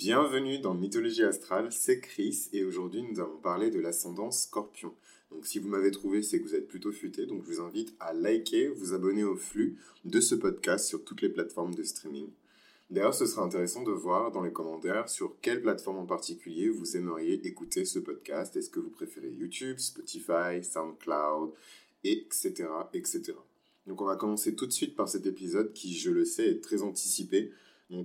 Bienvenue dans Mythologie Astrale, c'est Chris et aujourd'hui nous allons parler de l'ascendant scorpion. Donc si vous m'avez trouvé, c'est que vous êtes plutôt futé, donc je vous invite à liker, vous abonner au flux de ce podcast sur toutes les plateformes de streaming. D'ailleurs, ce sera intéressant de voir dans les commentaires sur quelle plateforme en particulier vous aimeriez écouter ce podcast. Est-ce que vous préférez YouTube, Spotify, SoundCloud, etc., etc. Donc on va commencer tout de suite par cet épisode qui, je le sais, est très anticipé.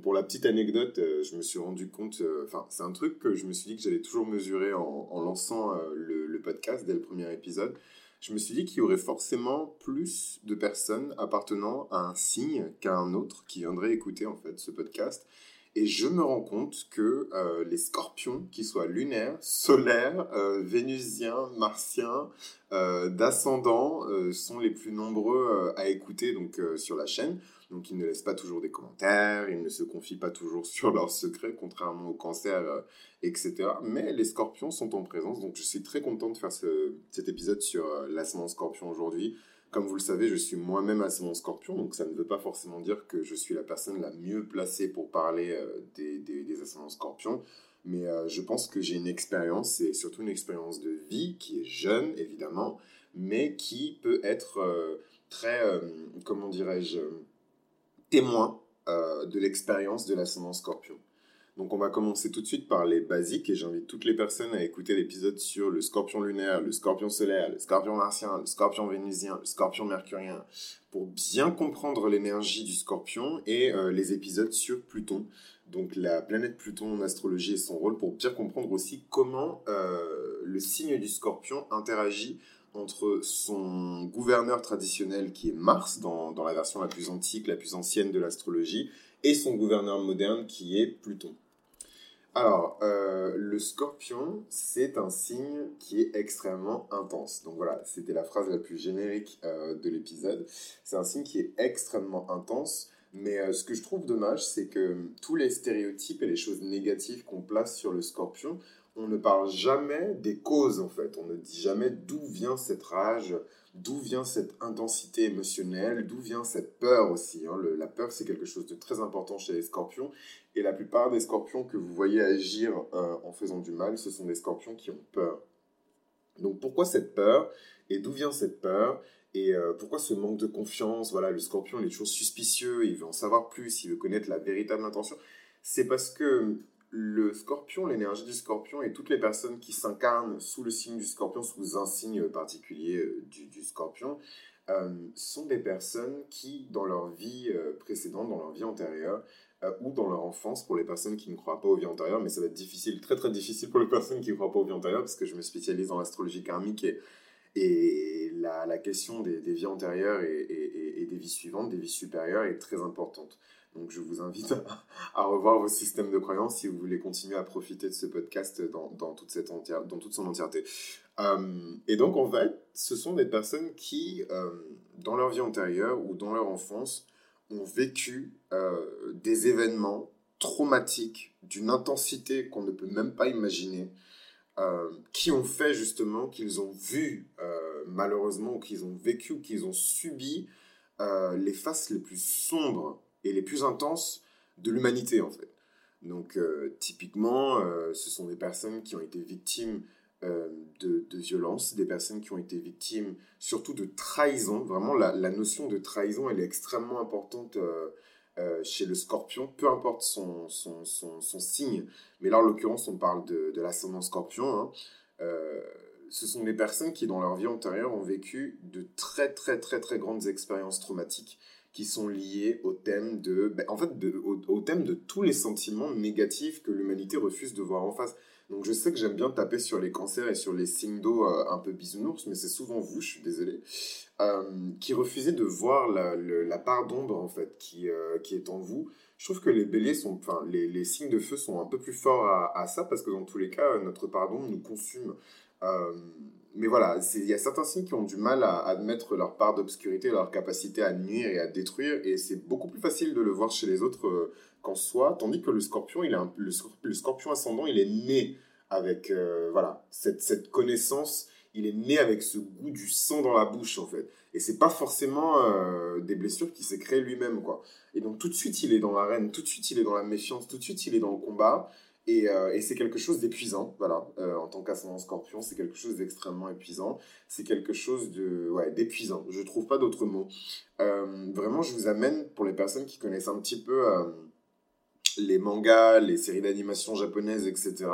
Pour la petite anecdote, euh, je me suis rendu compte, euh, enfin c'est un truc que je me suis dit que j'allais toujours mesurer en, lançant euh, le, podcast dès le premier épisode. Je me suis dit qu'il y aurait forcément plus de personnes appartenant à un signe qu'à un autre qui viendraient écouter en fait ce podcast. Et je me rends compte que les scorpions, qu'ils soient lunaires, solaires, vénusiens, martiens, euh, d'ascendant, sont les plus nombreux à écouter donc, sur la chaîne. Donc ils ne laissent pas toujours des commentaires, ils ne se confient pas toujours sur leurs secrets, contrairement au cancer, etc. Mais les scorpions sont en présence, donc je suis très content de faire cet épisode sur l'ascendant scorpion aujourd'hui. Comme vous le savez, je suis moi-même ascendant scorpion, donc ça ne veut pas forcément dire que je suis la personne la mieux placée pour parler euh, des, des, ascendants scorpions, mais euh, je pense que j'ai une expérience, et surtout une expérience de vie qui est jeune, évidemment, mais qui peut être euh, très, comment dirais-je, témoin de l'expérience de l'ascendant scorpion. Donc on va commencer tout de suite par les basiques et j'invite toutes les personnes à écouter l'épisode sur le scorpion lunaire, le scorpion solaire, le scorpion martien, le scorpion vénusien, le scorpion mercurien, pour bien comprendre l'énergie du scorpion et euh, les épisodes sur Pluton. Donc la planète Pluton en astrologie et son rôle pour bien comprendre aussi comment euh, le signe du scorpion interagit entre son gouverneur traditionnel qui est Mars dans, la version la plus antique, la plus ancienne de l'astrologie, et son gouverneur moderne qui est Pluton. Alors, euh, le scorpion, c'est un signe qui est extrêmement intense. Donc voilà, c'était la phrase la plus générique euh, de l'épisode. C'est un signe qui est extrêmement intense. Mais euh, ce que je trouve dommage, c'est que tous les stéréotypes et les choses négatives qu'on place sur le scorpion, on ne parle jamais des causes en fait. On ne dit jamais d'où vient cette rage, d'où vient cette intensité émotionnelle, d'où vient cette peur aussi. Hein. la peur, c'est quelque chose de très important chez les scorpions. Et la plupart des scorpions que vous voyez agir euh, en faisant du mal, ce sont des scorpions qui ont peur. Donc pourquoi cette peur Et d'où vient cette peur et euh, pourquoi ce manque de confiance? Voilà, le scorpion, il est toujours suspicieux, il veut en savoir plus, il veut connaître la véritable intention. C'est parce que le scorpion, l'énergie du scorpion et toutes les personnes qui s'incarnent sous le signe du scorpion, sous un signe particulier euh, du, scorpion, euh, sont des personnes qui, dans leur vie euh, précédente, dans leur vie antérieure, ou dans leur enfance, pour les personnes qui ne croient pas aux vies antérieures, mais ça va être difficile, très très difficile pour les personnes qui ne croient pas aux vies antérieures, parce que je me spécialise dans l'astrologie karmique et, la, question des, vies antérieures et, des vies suivantes, des vies supérieures, est très importante. Donc je vous invite à, revoir vos systèmes de croyances si vous voulez continuer à profiter de ce podcast dans, dans toute, cette dans toute son entièreté. Euh, et donc en fait, ce sont des personnes qui, euh, dans leur vie antérieure ou dans leur enfance, ont vécu euh, des événements traumatiques d'une intensité qu'on ne peut même pas imaginer, qui ont fait justement qu'ils ont vu malheureusement, ou qu'ils ont vécu, ou qu'ils ont subi les faces les plus sombres et les plus intenses de l'humanité en fait. Donc euh, typiquement, euh, ce sont des personnes qui ont été victimes euh, de, violences, des personnes qui ont été victimes surtout de trahison. Vraiment, la, notion de trahison, elle est extrêmement importante chez le scorpion, peu importe son, signe. Mais là, en l'occurrence, on parle de, de l'ascendant scorpion. Hein. ce sont des personnes qui, dans leur vie antérieure, ont vécu de très, très, très, très grandes expériences traumatiques qui sont liés au thème de, ben, en fait, au, thème de tous les sentiments négatifs que l'humanité refuse de voir en face. Donc je sais que j'aime bien taper sur les cancers et sur les signes d'eau euh, un peu bisounours, mais c'est souvent vous, je suis désolé, euh, qui refusez de voir la, part d'ombre en fait qui, euh, qui est en vous. Je trouve que les béliers sont, enfin les, signes de feu sont un peu plus forts à, à, ça parce que dans tous les cas, notre part d'ombre nous consume mais voilà, il y a certains signes qui ont du mal à admettre leur part d'obscurité, leur capacité à nuire et à détruire, et c'est beaucoup plus facile de le voir chez les autres euh, qu'en soi, tandis que le scorpion, il le, scorpion ascendant, il est né avec euh, voilà cette, cette, connaissance, il est né avec ce goût du sang dans la bouche en fait, et c'est pas forcément euh, des blessures qu'il s'est créé lui-même quoi. Et donc tout de suite il est dans l'arène, tout de suite il est dans la méfiance, tout de suite il est dans le combat, Et, et c'est quelque chose d'épuisant, voilà. en tant qu'ascendant scorpion, c'est quelque chose d'extrêmement épuisant. C'est quelque chose de, ouais, d'épuisant. Je trouve pas d'autre mot. vraiment, je vous amène, pour les personnes qui connaissent un petit peu les mangas, les séries d'animation japonaises, etc.,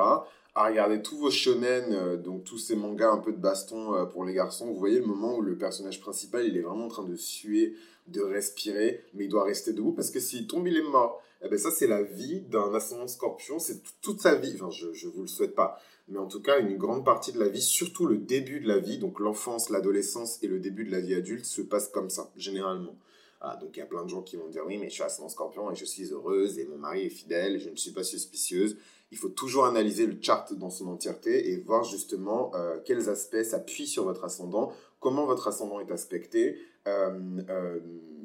à regarder tous vos shonen, euh, donc tous ces mangas un peu de baston euh, pour les garçons, vous voyez le moment où le personnage principal, il est vraiment en train de suer, de respirer, mais il doit rester debout parce que s'il tombe, il est mort. Eh ben ça, c'est la vie d'un ascendant scorpion, c'est toute sa vie. Enfin, je, je vous le souhaite pas, mais en tout cas, une grande partie de la vie, surtout le début de la vie, donc l'enfance, l'adolescence et le début de la vie adulte, se passe comme ça, généralement. Ah, donc il y a plein de gens qui vont dire oui, mais je suis ascendant scorpion et je suis heureuse et mon mari est fidèle et je ne suis pas suspicieuse. Il faut toujours analyser le chart dans son entièreté et voir justement euh, quels aspects s'appuient sur votre ascendant, comment votre ascendant est aspecté, euh, euh,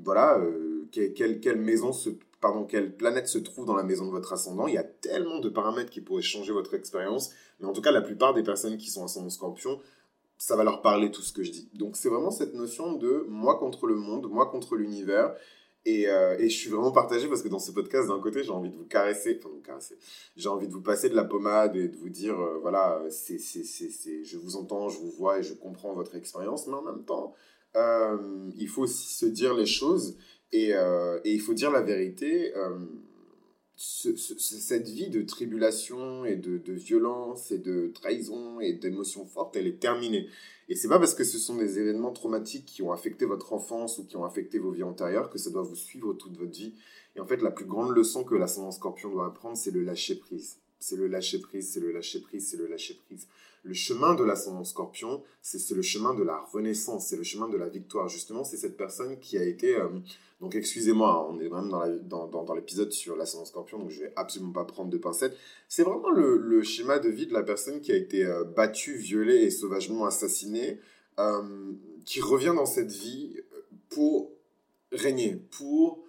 voilà, quelle, maison pardon, quelle planète se trouve dans la maison de votre ascendant. Il y a tellement de paramètres qui pourraient changer votre expérience, mais en tout cas, la plupart des personnes qui sont ascendant scorpion ça va leur parler tout ce que je dis. Donc c'est vraiment cette notion de moi contre le monde, moi contre l'univers. Et, euh, et, je suis vraiment partagé parce que dans ce podcast, d'un côté, j'ai envie de vous caresser, enfin vous caresser, j'ai envie de vous passer de la pommade et de vous dire, euh, voilà, c'est, c'est, c'est, je vous entends, je vous vois et je comprends votre expérience, mais en même temps, euh, il faut aussi se dire les choses et, et il faut dire la vérité cette vie de tribulation et de, de, violence et de trahison et d'émotions fortes, elle est terminée. Et c'est pas parce que ce sont des événements traumatiques qui ont affecté votre enfance ou qui ont affecté vos vies antérieures que ça doit vous suivre toute votre vie. Et en fait, la plus grande leçon que l'ascendant scorpion doit apprendre, c'est le lâcher prise. C'est le lâcher prise, c'est le lâcher prise, c'est le lâcher prise. Le chemin de l'ascendant scorpion, c'est le chemin de la renaissance, c'est le chemin de la victoire. Justement, c'est cette personne qui a été... Euh, donc excusez-moi, hein, on est vraiment dans, l'épisode sur l'ascendant scorpion, donc je vais absolument pas prendre de pincettes. C'est vraiment le, le, schéma de vie de la personne qui a été euh, battue, violée et sauvagement assassinée, euh, qui revient dans cette vie pour régner, pour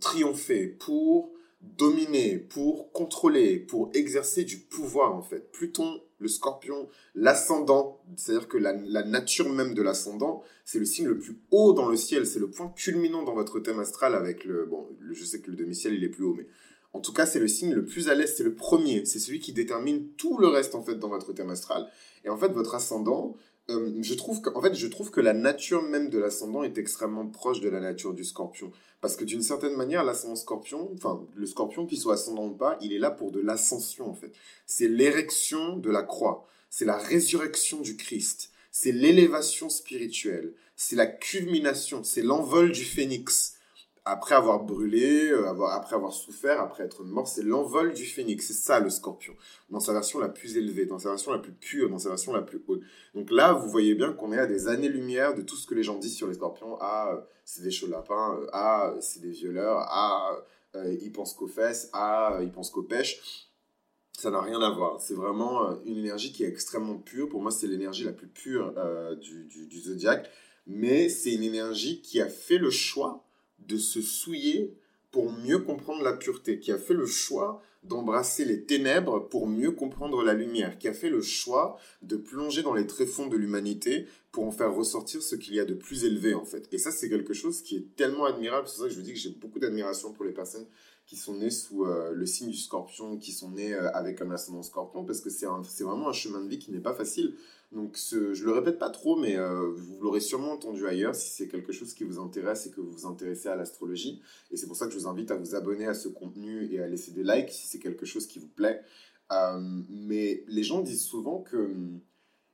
triompher, pour dominer, pour contrôler, pour exercer du pouvoir en fait. Pluton, le scorpion, l'ascendant, c'est-à-dire que la, nature même de l'ascendant, c'est le signe le plus haut dans le ciel, c'est le point culminant dans votre thème astral avec le... Bon, je sais que le demi-ciel il est plus haut, mais en tout cas c'est le signe le plus à l'est, c'est le premier, c'est celui qui détermine tout le reste en fait dans votre thème astral. Et en fait votre ascendant, euh, je trouve que, en fait, je trouve que la nature même de l'ascendant est extrêmement proche de la nature du scorpion. Parce que d'une certaine manière, l'ascendant scorpion, enfin, le scorpion, qu'il soit ascendant ou pas, il est là pour de l'ascension, en fait. C'est l'érection de la croix. C'est la résurrection du Christ. C'est l'élévation spirituelle. C'est la culmination. C'est l'envol du phénix après avoir brûlé, euh, avoir, après avoir souffert, après être mort, c'est l'envol du phénix. C'est ça le scorpion, dans sa version la plus élevée, dans sa version la plus pure, dans sa version la plus haute. Donc là, vous voyez bien qu'on est à des années-lumière de tout ce que les gens disent sur les scorpions. Ah, euh, c'est des chauds lapins. Euh, ah, c'est des violeurs. Ah, ils pensent qu'aux fesses. Ah, ils pensent qu'aux pêches. Ça n'a rien à voir. C'est vraiment une énergie qui est extrêmement pure. Pour moi, c'est l'énergie la plus pure du, du, du zodiaque. Mais c'est une énergie qui a fait le choix de se souiller pour mieux comprendre la pureté, qui a fait le choix d'embrasser les ténèbres pour mieux comprendre la lumière, qui a fait le choix de plonger dans les tréfonds de l'humanité pour en faire ressortir ce qu'il y a de plus élevé en fait. Et ça c'est quelque chose qui est tellement admirable, c'est ça que je vous dis que j'ai beaucoup d'admiration pour les personnes qui sont nées sous euh, le signe du scorpion, qui sont nées euh, avec un ascendant scorpion, parce que c'est vraiment un chemin de vie qui n'est pas facile. Donc ce, je le répète pas trop, mais euh, vous l'aurez sûrement entendu ailleurs si c'est quelque chose qui vous intéresse et que vous vous intéressez à l'astrologie. Et c'est pour ça que je vous invite à vous abonner à ce contenu et à laisser des likes si c'est quelque chose qui vous plaît. mais les gens disent souvent que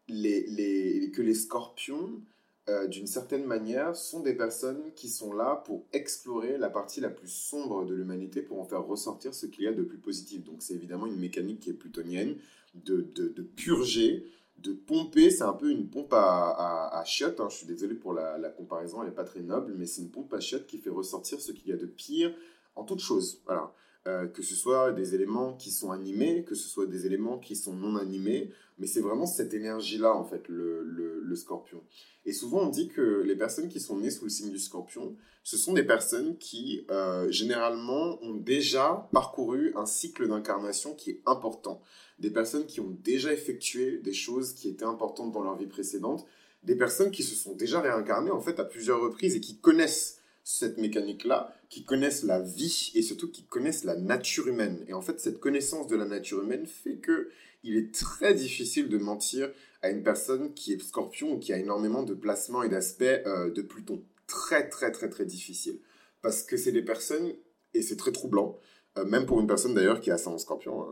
les, les, que les scorpions euh, d'une certaine manière, sont des personnes qui sont là pour explorer la partie la plus sombre de l'humanité pour en faire ressortir ce qu'il y a de plus positif. Donc c'est évidemment une mécanique qui est plutonienne, de, de, purger, de pomper. C'est un peu une pompe à, à, chiottes. Hein. Je suis désolé pour la, la comparaison, elle n'est pas très noble, mais c'est une pompe à chiottes qui fait ressortir ce qu'il y a de pire en toute chose. Voilà. Euh, que ce soit des éléments qui sont animés, que ce soit des éléments qui sont non animés, mais c'est vraiment cette énergie-là, en fait, le, le, scorpion. Et souvent, on dit que les personnes qui sont nées sous le signe du scorpion, ce sont des personnes qui, euh, généralement, ont déjà parcouru un cycle d'incarnation qui est important. Des personnes qui ont déjà effectué des choses qui étaient importantes dans leur vie précédente. Des personnes qui se sont déjà réincarnées, en fait, à plusieurs reprises et qui connaissent cette mécanique-là, qui connaissent la vie et surtout qui connaissent la nature humaine. Et en fait, cette connaissance de la nature humaine fait que il est très difficile de mentir à une personne qui est scorpion ou qui a énormément de placements et d'aspects euh, de Pluton. Très, très, très, très difficile. Parce que c'est des personnes, et c'est très troublant, euh, même pour une personne d'ailleurs qui a ça en scorpion, hein,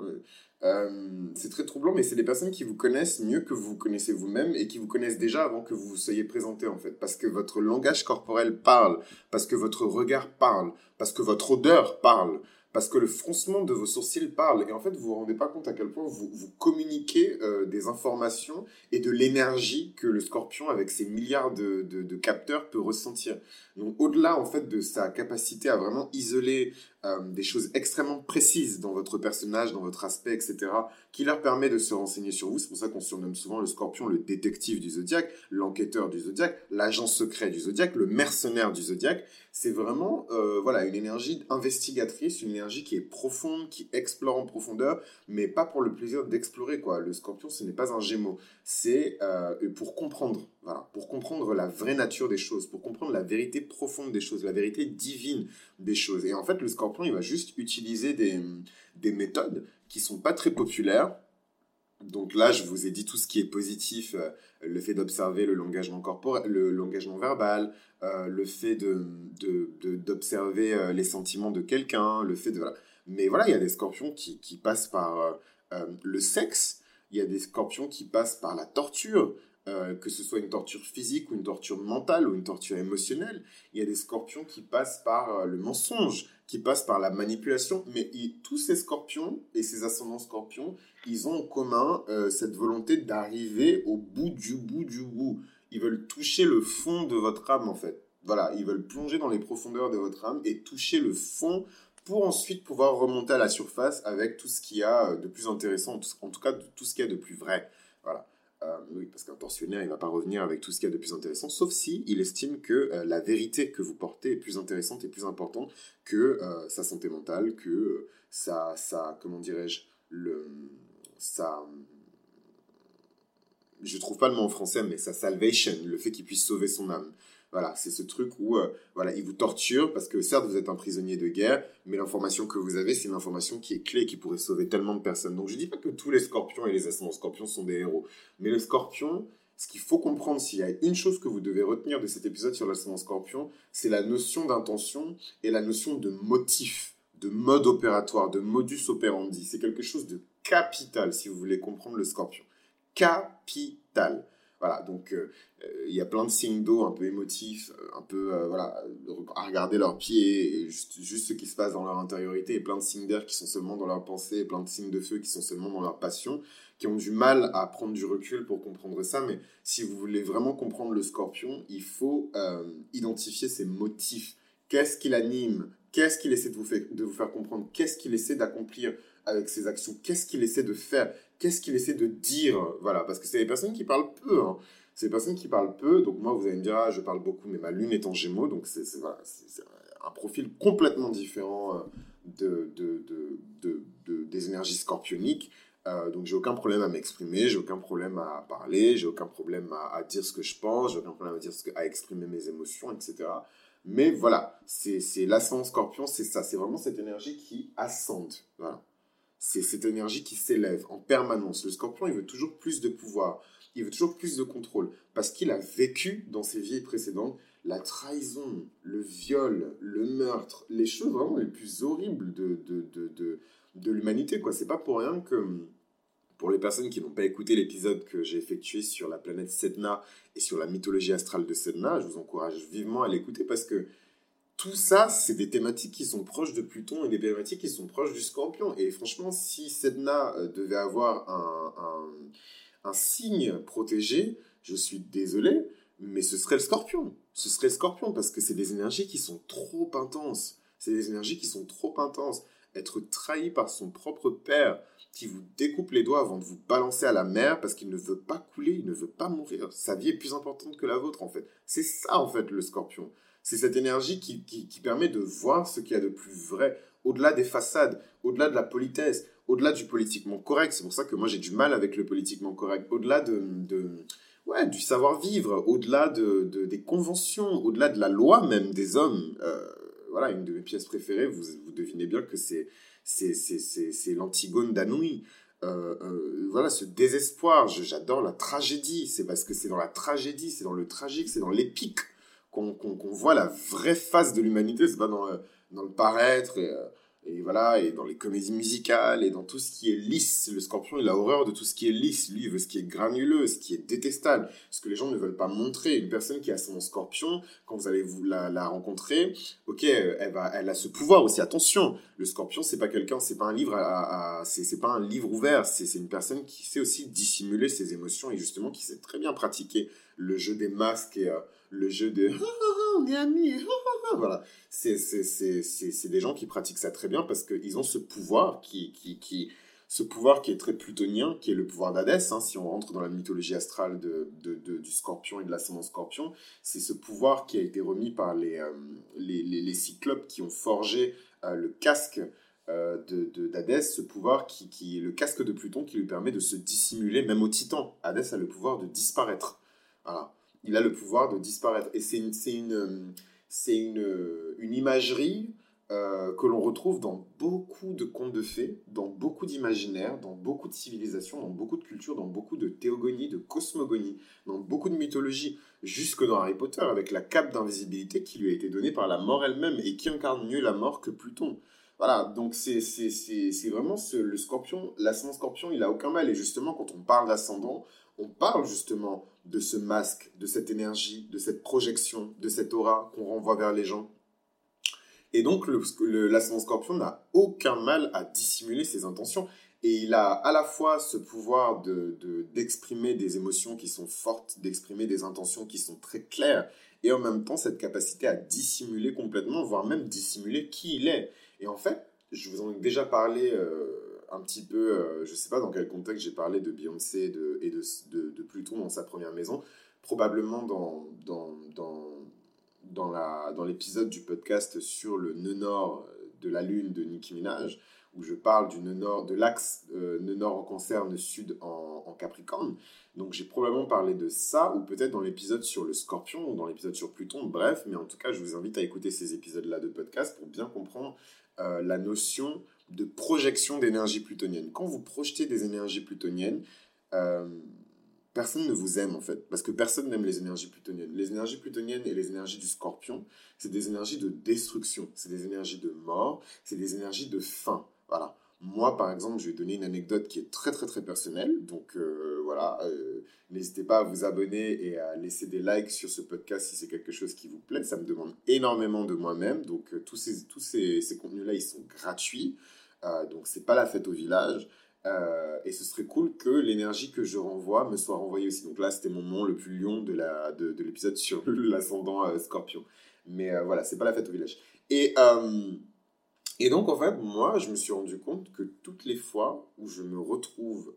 euh, c'est très troublant, mais c'est des personnes qui vous connaissent mieux que vous connaissez vous-même et qui vous connaissent déjà avant que vous vous soyez présenté en fait. Parce que votre langage corporel parle, parce que votre regard parle, parce que votre odeur parle, parce que le froncement de vos sourcils parle. Et en fait, vous vous rendez pas compte à quel point vous, vous communiquez euh, des informations et de l'énergie que le scorpion, avec ses milliards de, de, de capteurs, peut ressentir. Donc, au-delà, en fait, de sa capacité à vraiment isoler euh, des choses extrêmement précises dans votre personnage, dans votre aspect, etc., qui leur permet de se renseigner sur vous. C'est pour ça qu'on surnomme souvent le scorpion le détective du zodiaque, l'enquêteur du zodiaque, l'agent secret du zodiaque, le mercenaire du zodiaque. C'est vraiment euh, voilà, une énergie investigatrice, une énergie qui est profonde, qui explore en profondeur, mais pas pour le plaisir d'explorer. quoi. Le scorpion, ce n'est pas un gémeau. C'est euh, pour comprendre, voilà, pour comprendre la vraie nature des choses, pour comprendre la vérité profonde des choses, la vérité divine des choses. Et en fait, le scorpion, il va juste utiliser des, des méthodes qui sont pas très populaires. Donc là, je vous ai dit tout ce qui est positif, euh, le fait d'observer le langage corporel, le langage non verbal, euh, le fait de, d'observer euh, les sentiments de quelqu'un, le fait de... Mais voilà, il y a des scorpions qui, qui passent par le sexe, il y a des scorpions qui passent par la torture, euh, que ce soit une torture physique ou une torture mentale ou une torture émotionnelle. Il y a des scorpions qui passent par euh, le mensonge, qui passent par la manipulation, mais tous ces scorpions et ces ascendants scorpions, ils ont en commun euh, cette volonté d'arriver au bout du bout du bout. Ils veulent toucher le fond de votre âme en fait. Voilà, ils veulent plonger dans les profondeurs de votre âme et toucher le fond pour ensuite pouvoir remonter à la surface avec tout ce qu'il y a de plus intéressant, en tout cas tout ce qu'il y a de plus vrai. Voilà. Euh, oui, parce qu'un tortionnaire, il ne va pas revenir avec tout ce qu'il y a de plus intéressant, sauf si il estime que euh, la vérité que vous portez est plus intéressante et plus importante que euh, sa santé mentale, que sa, sa, comment dirais-je, le, sa, je trouve pas le mot en français, mais sa salvation, le fait qu'il puisse sauver son âme. Voilà, c'est ce truc où euh, voilà, il vous torture parce que certes vous êtes un prisonnier de guerre, mais l'information que vous avez, c'est une information qui est clé, qui pourrait sauver tellement de personnes. Donc je dis pas que tous les scorpions et les ascendants scorpions sont des héros, mais le scorpion, ce qu'il faut comprendre, s'il y a une chose que vous devez retenir de cet épisode sur l'ascendant scorpion, c'est la notion d'intention et la notion de motif, de mode opératoire, de modus operandi. C'est quelque chose de capital si vous voulez comprendre le scorpion. Capital. Voilà, donc euh, euh, il y a plein de signes d'eau un peu émotifs, euh, un peu, voilà, à regarder leurs pieds, et juste, ce qui se passe dans leur intériorité, et plein de signes d'air qui sont seulement dans leur pensée, et plein de signes de feu qui sont seulement dans leur passion, qui ont du mal à prendre du recul pour comprendre ça. Mais si vous voulez vraiment comprendre le scorpion, il faut identifier ses motifs. Qu'est-ce qui l'anime Qu'est-ce qu'il essaie de vous, faire, de vous faire comprendre? Qu'est-ce qu'il essaie d'accomplir avec ses actions? Qu'est-ce qu'il essaie de faire? Qu'est-ce qu'il essaie de dire Voilà, parce que c'est des personnes qui parlent peu. Hein. C'est des personnes qui parlent peu. Donc moi, vous allez me dire, ah, je parle beaucoup, mais ma lune est en gémeaux. Donc c'est un profil complètement différent euh, de, de, de, de, des énergies scorpioniques. Euh, donc j'ai aucun problème à m'exprimer, j'ai aucun problème à parler, j'ai aucun problème à, dire ce que je pense, j'ai aucun problème à, à exprimer mes émotions, etc. Mais voilà, c'est l'ascendant scorpion, c'est ça, c'est vraiment cette énergie qui ascende. Voilà c'est cette énergie qui s'élève en permanence. Le scorpion, il veut toujours plus de pouvoir, il veut toujours plus de contrôle, parce qu'il a vécu dans ses vies précédentes la trahison, le viol, le meurtre, les choses vraiment les plus horribles de, de, de, de, l'humanité. quoi. C'est pas pour rien que, pour les personnes qui n'ont pas écouté l'épisode que j'ai effectué sur la planète Sedna et sur la mythologie astrale de Sedna, je vous encourage vivement à l'écouter parce que tout ça, c'est des thématiques qui sont proches de Pluton et des thématiques qui sont proches du Scorpion. Et franchement, si Sedna euh, devait avoir un, un, signe protégé, je suis désolé, mais ce serait le Scorpion. Ce serait le Scorpion parce que c'est des énergies qui sont trop intenses. C'est des énergies qui sont trop intenses. Être trahi par son propre père qui vous découpe les doigts avant de vous balancer à la mer parce qu'il ne veut pas couler, il ne veut pas mourir. Sa vie est plus importante que la vôtre en fait. C'est ça en fait le Scorpion. C'est cette énergie qui, qui, permet de voir ce qu'il y a de plus vrai, au-delà des façades, au-delà de la politesse, au-delà du politiquement correct. C'est pour ça que moi j'ai du mal avec le politiquement correct. Au-delà de, de ouais, du savoir-vivre, au-delà de, de, des conventions, au-delà de la loi même des hommes. Euh, voilà, une de mes pièces préférées, vous, vous devinez bien que c'est, l'Antigone d'Anoui. Euh, euh, voilà, ce désespoir, j'adore la tragédie, c'est parce que c'est dans la tragédie, c'est dans le tragique, c'est dans l'épique qu'on, voit la vraie face de l'humanité, c'est pas dans, dans le paraître et, et voilà, et dans les comédies musicales, et dans tout ce qui est lisse. Le scorpion, il a horreur de tout ce qui est lisse. Lui, il veut ce qui est granuleux, ce qui est détestable, ce que les gens ne veulent pas montrer. Une personne qui a son scorpion, quand vous allez vous la, rencontrer, ok, elle, a ce pouvoir aussi. Attention, le scorpion, c'est pas quelqu'un, c'est pas un livre c'est pas un livre ouvert. C'est une personne qui sait aussi dissimuler ses émotions et justement qui sait très bien pratiquer le jeu des masques et euh, le jeu de on est amis, voilà. C'est des gens qui pratiquent ça très bien parce qu'ils ont ce pouvoir qui, qui, qui, ce pouvoir qui est très plutonien, qui est le pouvoir d'Hadès, hein, si on rentre dans la mythologie astrale de, de, du scorpion et de l'ascendant scorpion, c'est ce pouvoir qui a été remis par les, euh, les, les, cyclopes qui ont forgé euh, le casque euh, de d'Hadès, ce pouvoir qui, qui est le casque de Pluton qui lui permet de se dissimuler même au titan. Hadès a le pouvoir de disparaître. Voilà il a le pouvoir de disparaître. Et c'est une, une, une, une, imagerie euh, que l'on retrouve dans beaucoup de contes de fées, dans beaucoup d'imaginaires, dans beaucoup de civilisations, dans beaucoup de cultures, dans beaucoup de théogonies, de cosmogonies, dans beaucoup de mythologies, jusque dans Harry Potter, avec la cape d'invisibilité qui lui a été donnée par la mort elle-même et qui incarne mieux la mort que Pluton. Voilà, donc c'est vraiment le scorpion, l'ascendant scorpion, il a aucun mal. Et justement, quand on parle d'ascendant, on parle justement de ce masque, de cette énergie, de cette projection, de cette aura qu'on renvoie vers les gens. Et donc, l'ascendant scorpion n'a aucun mal à dissimuler ses intentions. Et il a à la fois ce pouvoir d'exprimer de, des émotions qui sont fortes, d'exprimer des intentions qui sont très claires, et en même temps cette capacité à dissimuler complètement, voire même dissimuler qui il est. Et en fait, je vous en ai déjà parlé euh, un petit peu, euh, je sais pas dans quel contexte j'ai parlé de Beyoncé et de, Pluton dans sa première maison, probablement dans, l'épisode du podcast sur le nœud nord de la lune de Nicki Minaj, où je parle du nœud nord, de l'axe euh, nœud nord en cancer, nœud sud en, en Capricorne. Donc j'ai probablement parlé de ça, ou peut-être dans l'épisode sur le scorpion, ou dans l'épisode sur Pluton, bref, mais en tout cas je vous invite à écouter ces épisodes-là de podcast pour bien comprendre euh, la notion de projection d'énergie plutonienne. Quand vous projetez des énergies plutoniennes, euh, personne ne vous aime en fait, parce que personne n'aime les énergies plutoniennes. Les énergies plutoniennes et les énergies du scorpion, c'est des énergies de destruction, c'est des énergies de mort, c'est des énergies de fin. Voilà. Moi, par exemple, je vais donner une anecdote qui est très très très personnelle. Donc euh, voilà, euh, n'hésitez pas à vous abonner et à laisser des likes sur ce podcast si c'est quelque chose qui vous plaît. Ça me demande énormément de moi-même. Donc tous ces, tous ces, ces contenus-là, ils sont gratuits. Euh, donc c'est pas la fête au village. Euh, et ce serait cool que l'énergie que je renvoie me soit renvoyée aussi. Donc là, c'était mon moment le plus lion de, la, de, de l'épisode sur l'ascendant euh, scorpion. Mais voilà, c'est pas la fête au village. Et, et donc, en fait, moi, je me suis rendu compte que toutes les fois où je me retrouve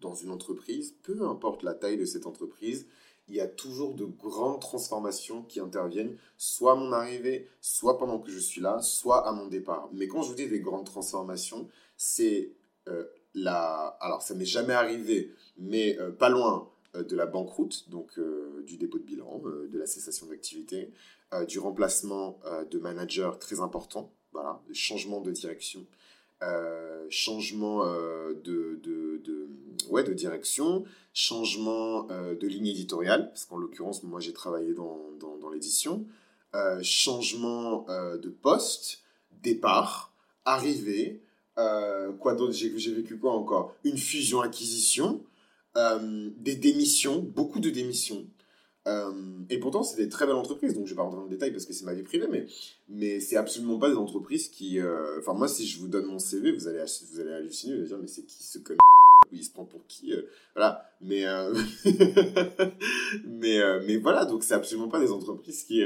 dans une entreprise, peu importe la taille de cette entreprise, il y a toujours de grandes transformations qui interviennent, soit à mon arrivée, soit pendant que je suis là, soit à mon départ. Mais quand je vous dis des grandes transformations, c'est euh, la... Alors, ça m'est jamais arrivé, mais euh, pas loin euh, de la banqueroute, donc du dépôt de bilan, de la cessation d'activité, du remplacement de managers très important, voilà, changement de direction, changement de, de, de, ouais, de direction, changement euh, de ligne éditoriale, parce qu'en l'occurrence, moi j'ai travaillé dans, dans, l'édition, euh, changement euh, de poste, départ, arrivée, quoi d'autre, j'ai vécu quoi encore? Une fusion-acquisition, des démissions, beaucoup de démissions. Et pourtant, c'est des très belles entreprises, donc je vais pas rentrer dans le détail parce que c'est ma vie privée, mais, mais c'est absolument pas des entreprises qui. Enfin, moi, si je vous donne mon CV, vous allez, vous allez halluciner, vous allez dire, mais c'est qui ce connard? Il se prend pour qui euh, voilà mais euh, mais euh, mais voilà donc c'est absolument pas des entreprises qui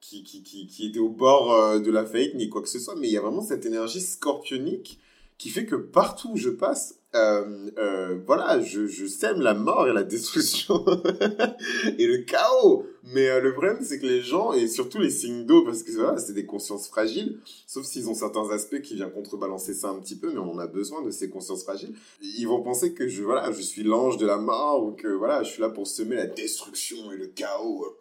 qui, qui, qui, étaient au bord de la faillite ni quoi que ce soit mais il y a vraiment cette énergie scorpionique qui fait que partout où je passe, euh, euh, voilà, je, je, sème la mort et la destruction et le chaos. Mais euh, le problème, c'est que les gens, et surtout les signes d'eau, parce que voilà, c'est des consciences fragiles, sauf s'ils ont certains aspects qui viennent contrebalancer ça un petit peu, mais on a besoin de ces consciences fragiles. Ils vont penser que je, voilà, je suis l'ange de la mort ou que voilà, je suis là pour semer la destruction et le chaos.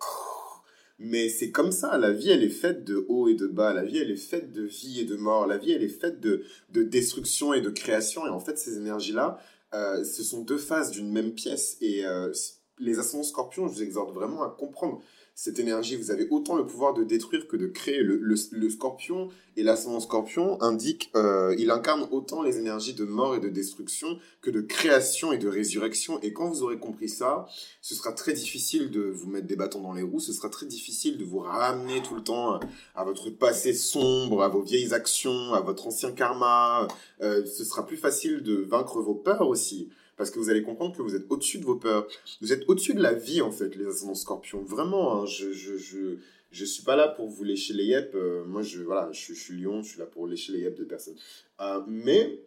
Mais c'est comme ça, la vie elle est faite de haut et de bas, la vie elle est faite de vie et de mort, la vie elle est faite de, de destruction et de création, et en fait ces énergies-là, euh, ce sont deux faces d'une même pièce, et euh, les ascendants scorpions, je vous exhorte vraiment à comprendre cette énergie, vous avez autant le pouvoir de détruire que de créer. Le, le, scorpion et l'ascendant scorpion indiquent, euh, il incarne autant les énergies de mort et de destruction que de création et de résurrection. Et quand vous aurez compris ça, ce sera très difficile de vous mettre des bâtons dans les roues, ce sera très difficile de vous ramener tout le temps à votre passé sombre, à vos vieilles actions, à votre ancien karma. Euh, ce sera plus facile de vaincre vos peurs aussi parce que vous allez comprendre que vous êtes au-dessus de vos peurs. Vous êtes au-dessus de la vie, en fait, les ascendants scorpions. Vraiment, hein, je, je, je, je suis pas là pour vous lécher les yeux. Euh, moi, je, voilà, je, suis lion, je suis là pour lécher les yeux de personnes. Euh, mais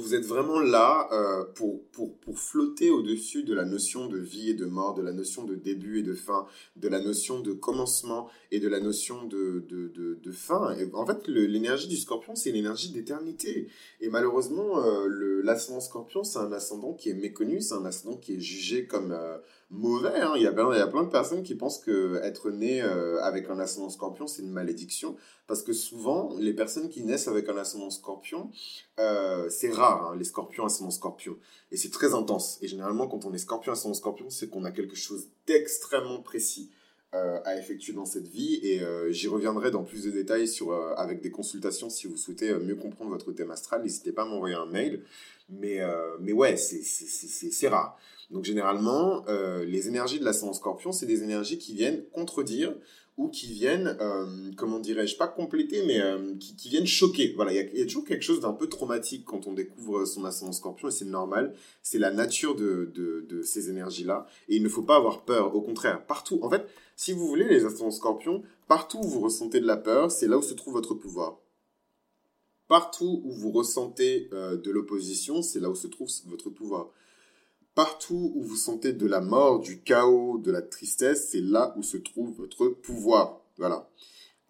vous êtes vraiment là euh, pour, pour, pour flotter au-dessus de la notion de vie et de mort, de la notion de début et de fin, de la notion de commencement et de la notion de, de, de, fin. Et en fait, l'énergie du scorpion, c'est l'énergie d'éternité. Et malheureusement, euh, l'ascendant scorpion, c'est un ascendant qui est méconnu, c'est un ascendant qui est jugé comme... Euh, mauvais. Hein. Il, y a plein, il y a plein de personnes qui pensent que être né euh, avec un ascendant scorpion, c'est une malédiction. Parce que souvent, les personnes qui naissent avec un ascendant scorpion, euh, c'est rare, hein, les scorpions ascendant scorpion. Et c'est très intense. Et généralement, quand on est scorpion ascendant scorpion, c'est qu'on a quelque chose d'extrêmement précis euh, à effectuer dans cette vie. Et j'y reviendrai dans plus de détails sur, avec des consultations si vous souhaitez mieux comprendre votre thème astral. N'hésitez pas à m'envoyer un mail. Mais, mais ouais, c'est rare. Donc généralement, euh, les énergies de l'ascendant scorpion, c'est des énergies qui viennent contredire ou qui viennent, euh, comment dirais-je, pas compléter, mais euh, qui, viennent choquer. Voilà, il y, a toujours quelque chose d'un peu traumatique quand on découvre son ascendant scorpion, et c'est normal. C'est la nature de, de, ces énergies-là. Et il ne faut pas avoir peur, au contraire. Partout, en fait, si vous voulez, les ascendants scorpions, partout où vous ressentez de la peur, c'est là où se trouve votre pouvoir. Partout où vous ressentez de l'opposition, c'est là où se trouve votre pouvoir. Partout où vous sentez de la mort, du chaos, de la tristesse, c'est là où se trouve votre pouvoir. Voilà.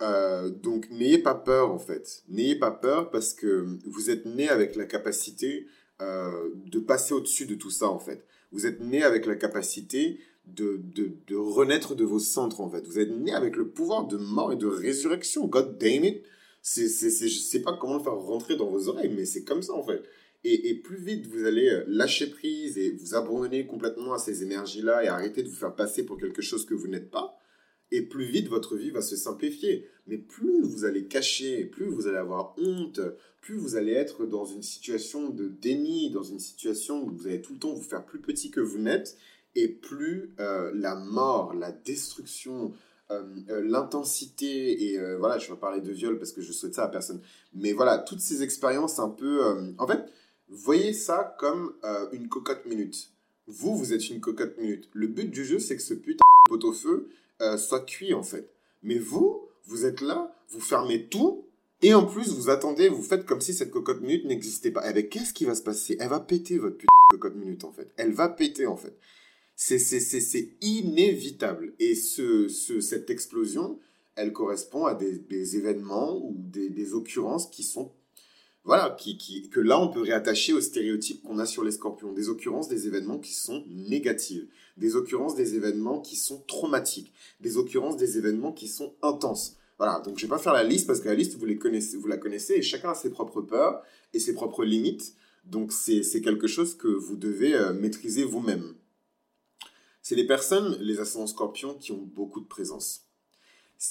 Euh, donc n'ayez pas peur en fait. N'ayez pas peur parce que vous êtes né avec la capacité euh, de passer au-dessus de tout ça en fait. Vous êtes né avec la capacité de, de, de, renaître de vos centres en fait. Vous êtes né avec le pouvoir de mort et de résurrection. God damn it. C'est, c'est, c'est, je sais pas comment le faire rentrer dans vos oreilles, mais c'est comme ça en fait. Et, plus vite vous allez euh, lâcher prise et vous abandonner complètement à ces énergies-là et arrêter de vous faire passer pour quelque chose que vous n'êtes pas, et plus vite votre vie va se simplifier. Mais plus vous allez cacher, plus vous allez avoir honte, plus vous allez être dans une situation de déni, dans une situation où vous allez tout le temps vous faire plus petit que vous n'êtes, et plus euh, la mort, la destruction, l'intensité, et voilà, je vais parler de viol parce que je souhaite ça à personne, mais voilà, toutes ces expériences un peu... en fait, Voyez ça comme euh, une cocotte minute. Vous, vous êtes une cocotte minute. Le but du jeu, c'est que ce putain de pot-au-feu euh, soit cuit, en fait. Mais vous, vous êtes là, vous fermez tout, et en plus, vous attendez, vous faites comme si cette cocotte minute n'existait pas. Eh bien, qu'est-ce qui va se passer? Elle va péter, votre putain de cocotte minute, en fait. Elle va péter, en fait. C'est inévitable. Et ce, ce, cette explosion, elle correspond à des, événements ou des, des occurrences qui sont voilà, qui, qui, que là on peut réattacher aux stéréotypes qu'on a sur les scorpions. Des occurrences des événements qui sont négatives, des occurrences des événements qui sont traumatiques, des occurrences des événements qui sont intenses. Voilà, donc je vais pas faire la liste parce que la liste vous, les connaissez, vous la connaissez et chacun a ses propres peurs et ses propres limites. Donc c'est quelque chose que vous devez euh, maîtriser vous-même. C'est les personnes, les ascendants scorpions, qui ont beaucoup de présence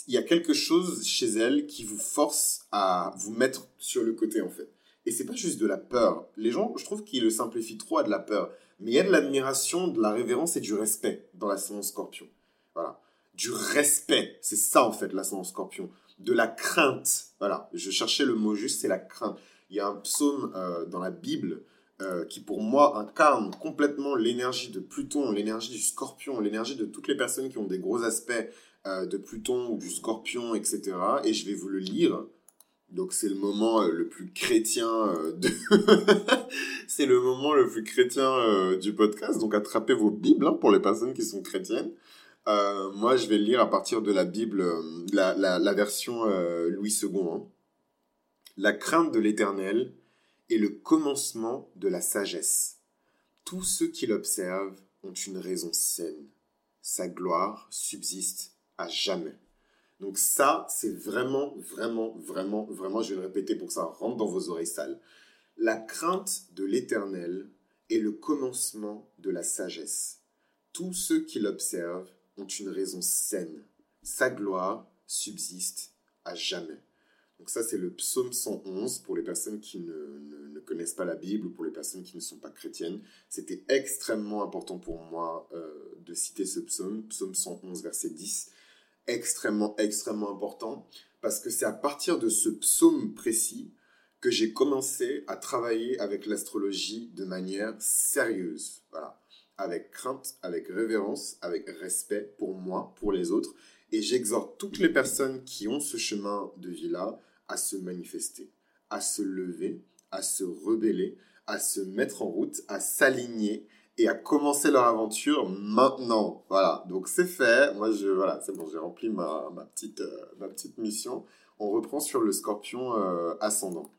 il y a quelque chose chez elle qui vous force à vous mettre sur le côté en fait. Et c'est pas juste de la peur. Les gens, je trouve qu'ils le simplifient trop à de la peur. Mais il y a de l'admiration, de la révérence et du respect dans l'ascendant scorpion. Voilà. Du respect. C'est ça en fait l'ascendant scorpion. De la crainte. Voilà. Je cherchais le mot juste, c'est la crainte. Il y a un psaume euh, dans la Bible euh, qui pour moi incarne complètement l'énergie de Pluton, l'énergie du scorpion, l'énergie de toutes les personnes qui ont des gros aspects euh, de Pluton ou du Scorpion, etc. Et je vais vous le lire. Donc c'est le moment le plus chrétien c'est le moment le plus chrétien du podcast. Donc attrapez vos Bibles hein, pour les personnes qui sont chrétiennes. moi, je vais le lire à partir de la Bible, la, la, version Louis II. Hein. La crainte de l'Éternel est le commencement de la sagesse. Tous ceux qui l'observent ont une raison saine. Sa gloire subsiste à jamais. Donc ça, c'est vraiment, vraiment, vraiment, vraiment, je vais le répéter pour que ça rentre dans vos oreilles sales. La crainte de l'Éternel est le commencement de la sagesse. Tous ceux qui l'observent ont une raison saine. Sa gloire subsiste à jamais. Donc ça, c'est le psaume 111 pour les personnes qui ne, connaissent pas la Bible ou pour les personnes qui ne sont pas chrétiennes. C'était extrêmement important pour moi euh, de citer ce psaume, psaume 111, verset 10. Extrêmement, extrêmement important parce que c'est à partir de ce psaume précis que j'ai commencé à travailler avec l'astrologie de manière sérieuse. Voilà. Avec crainte, avec révérence, avec respect pour moi, pour les autres. Et j'exhorte toutes les personnes qui ont ce chemin de vie-là à se manifester, à se lever, à se rebeller, à se mettre en route, à s'aligner et à commencer leur aventure maintenant. Voilà, donc c'est fait. Moi, je, voilà, c'est bon, j'ai rempli ma, petite, euh, ma petite mission. On reprend sur le scorpion euh, ascendant.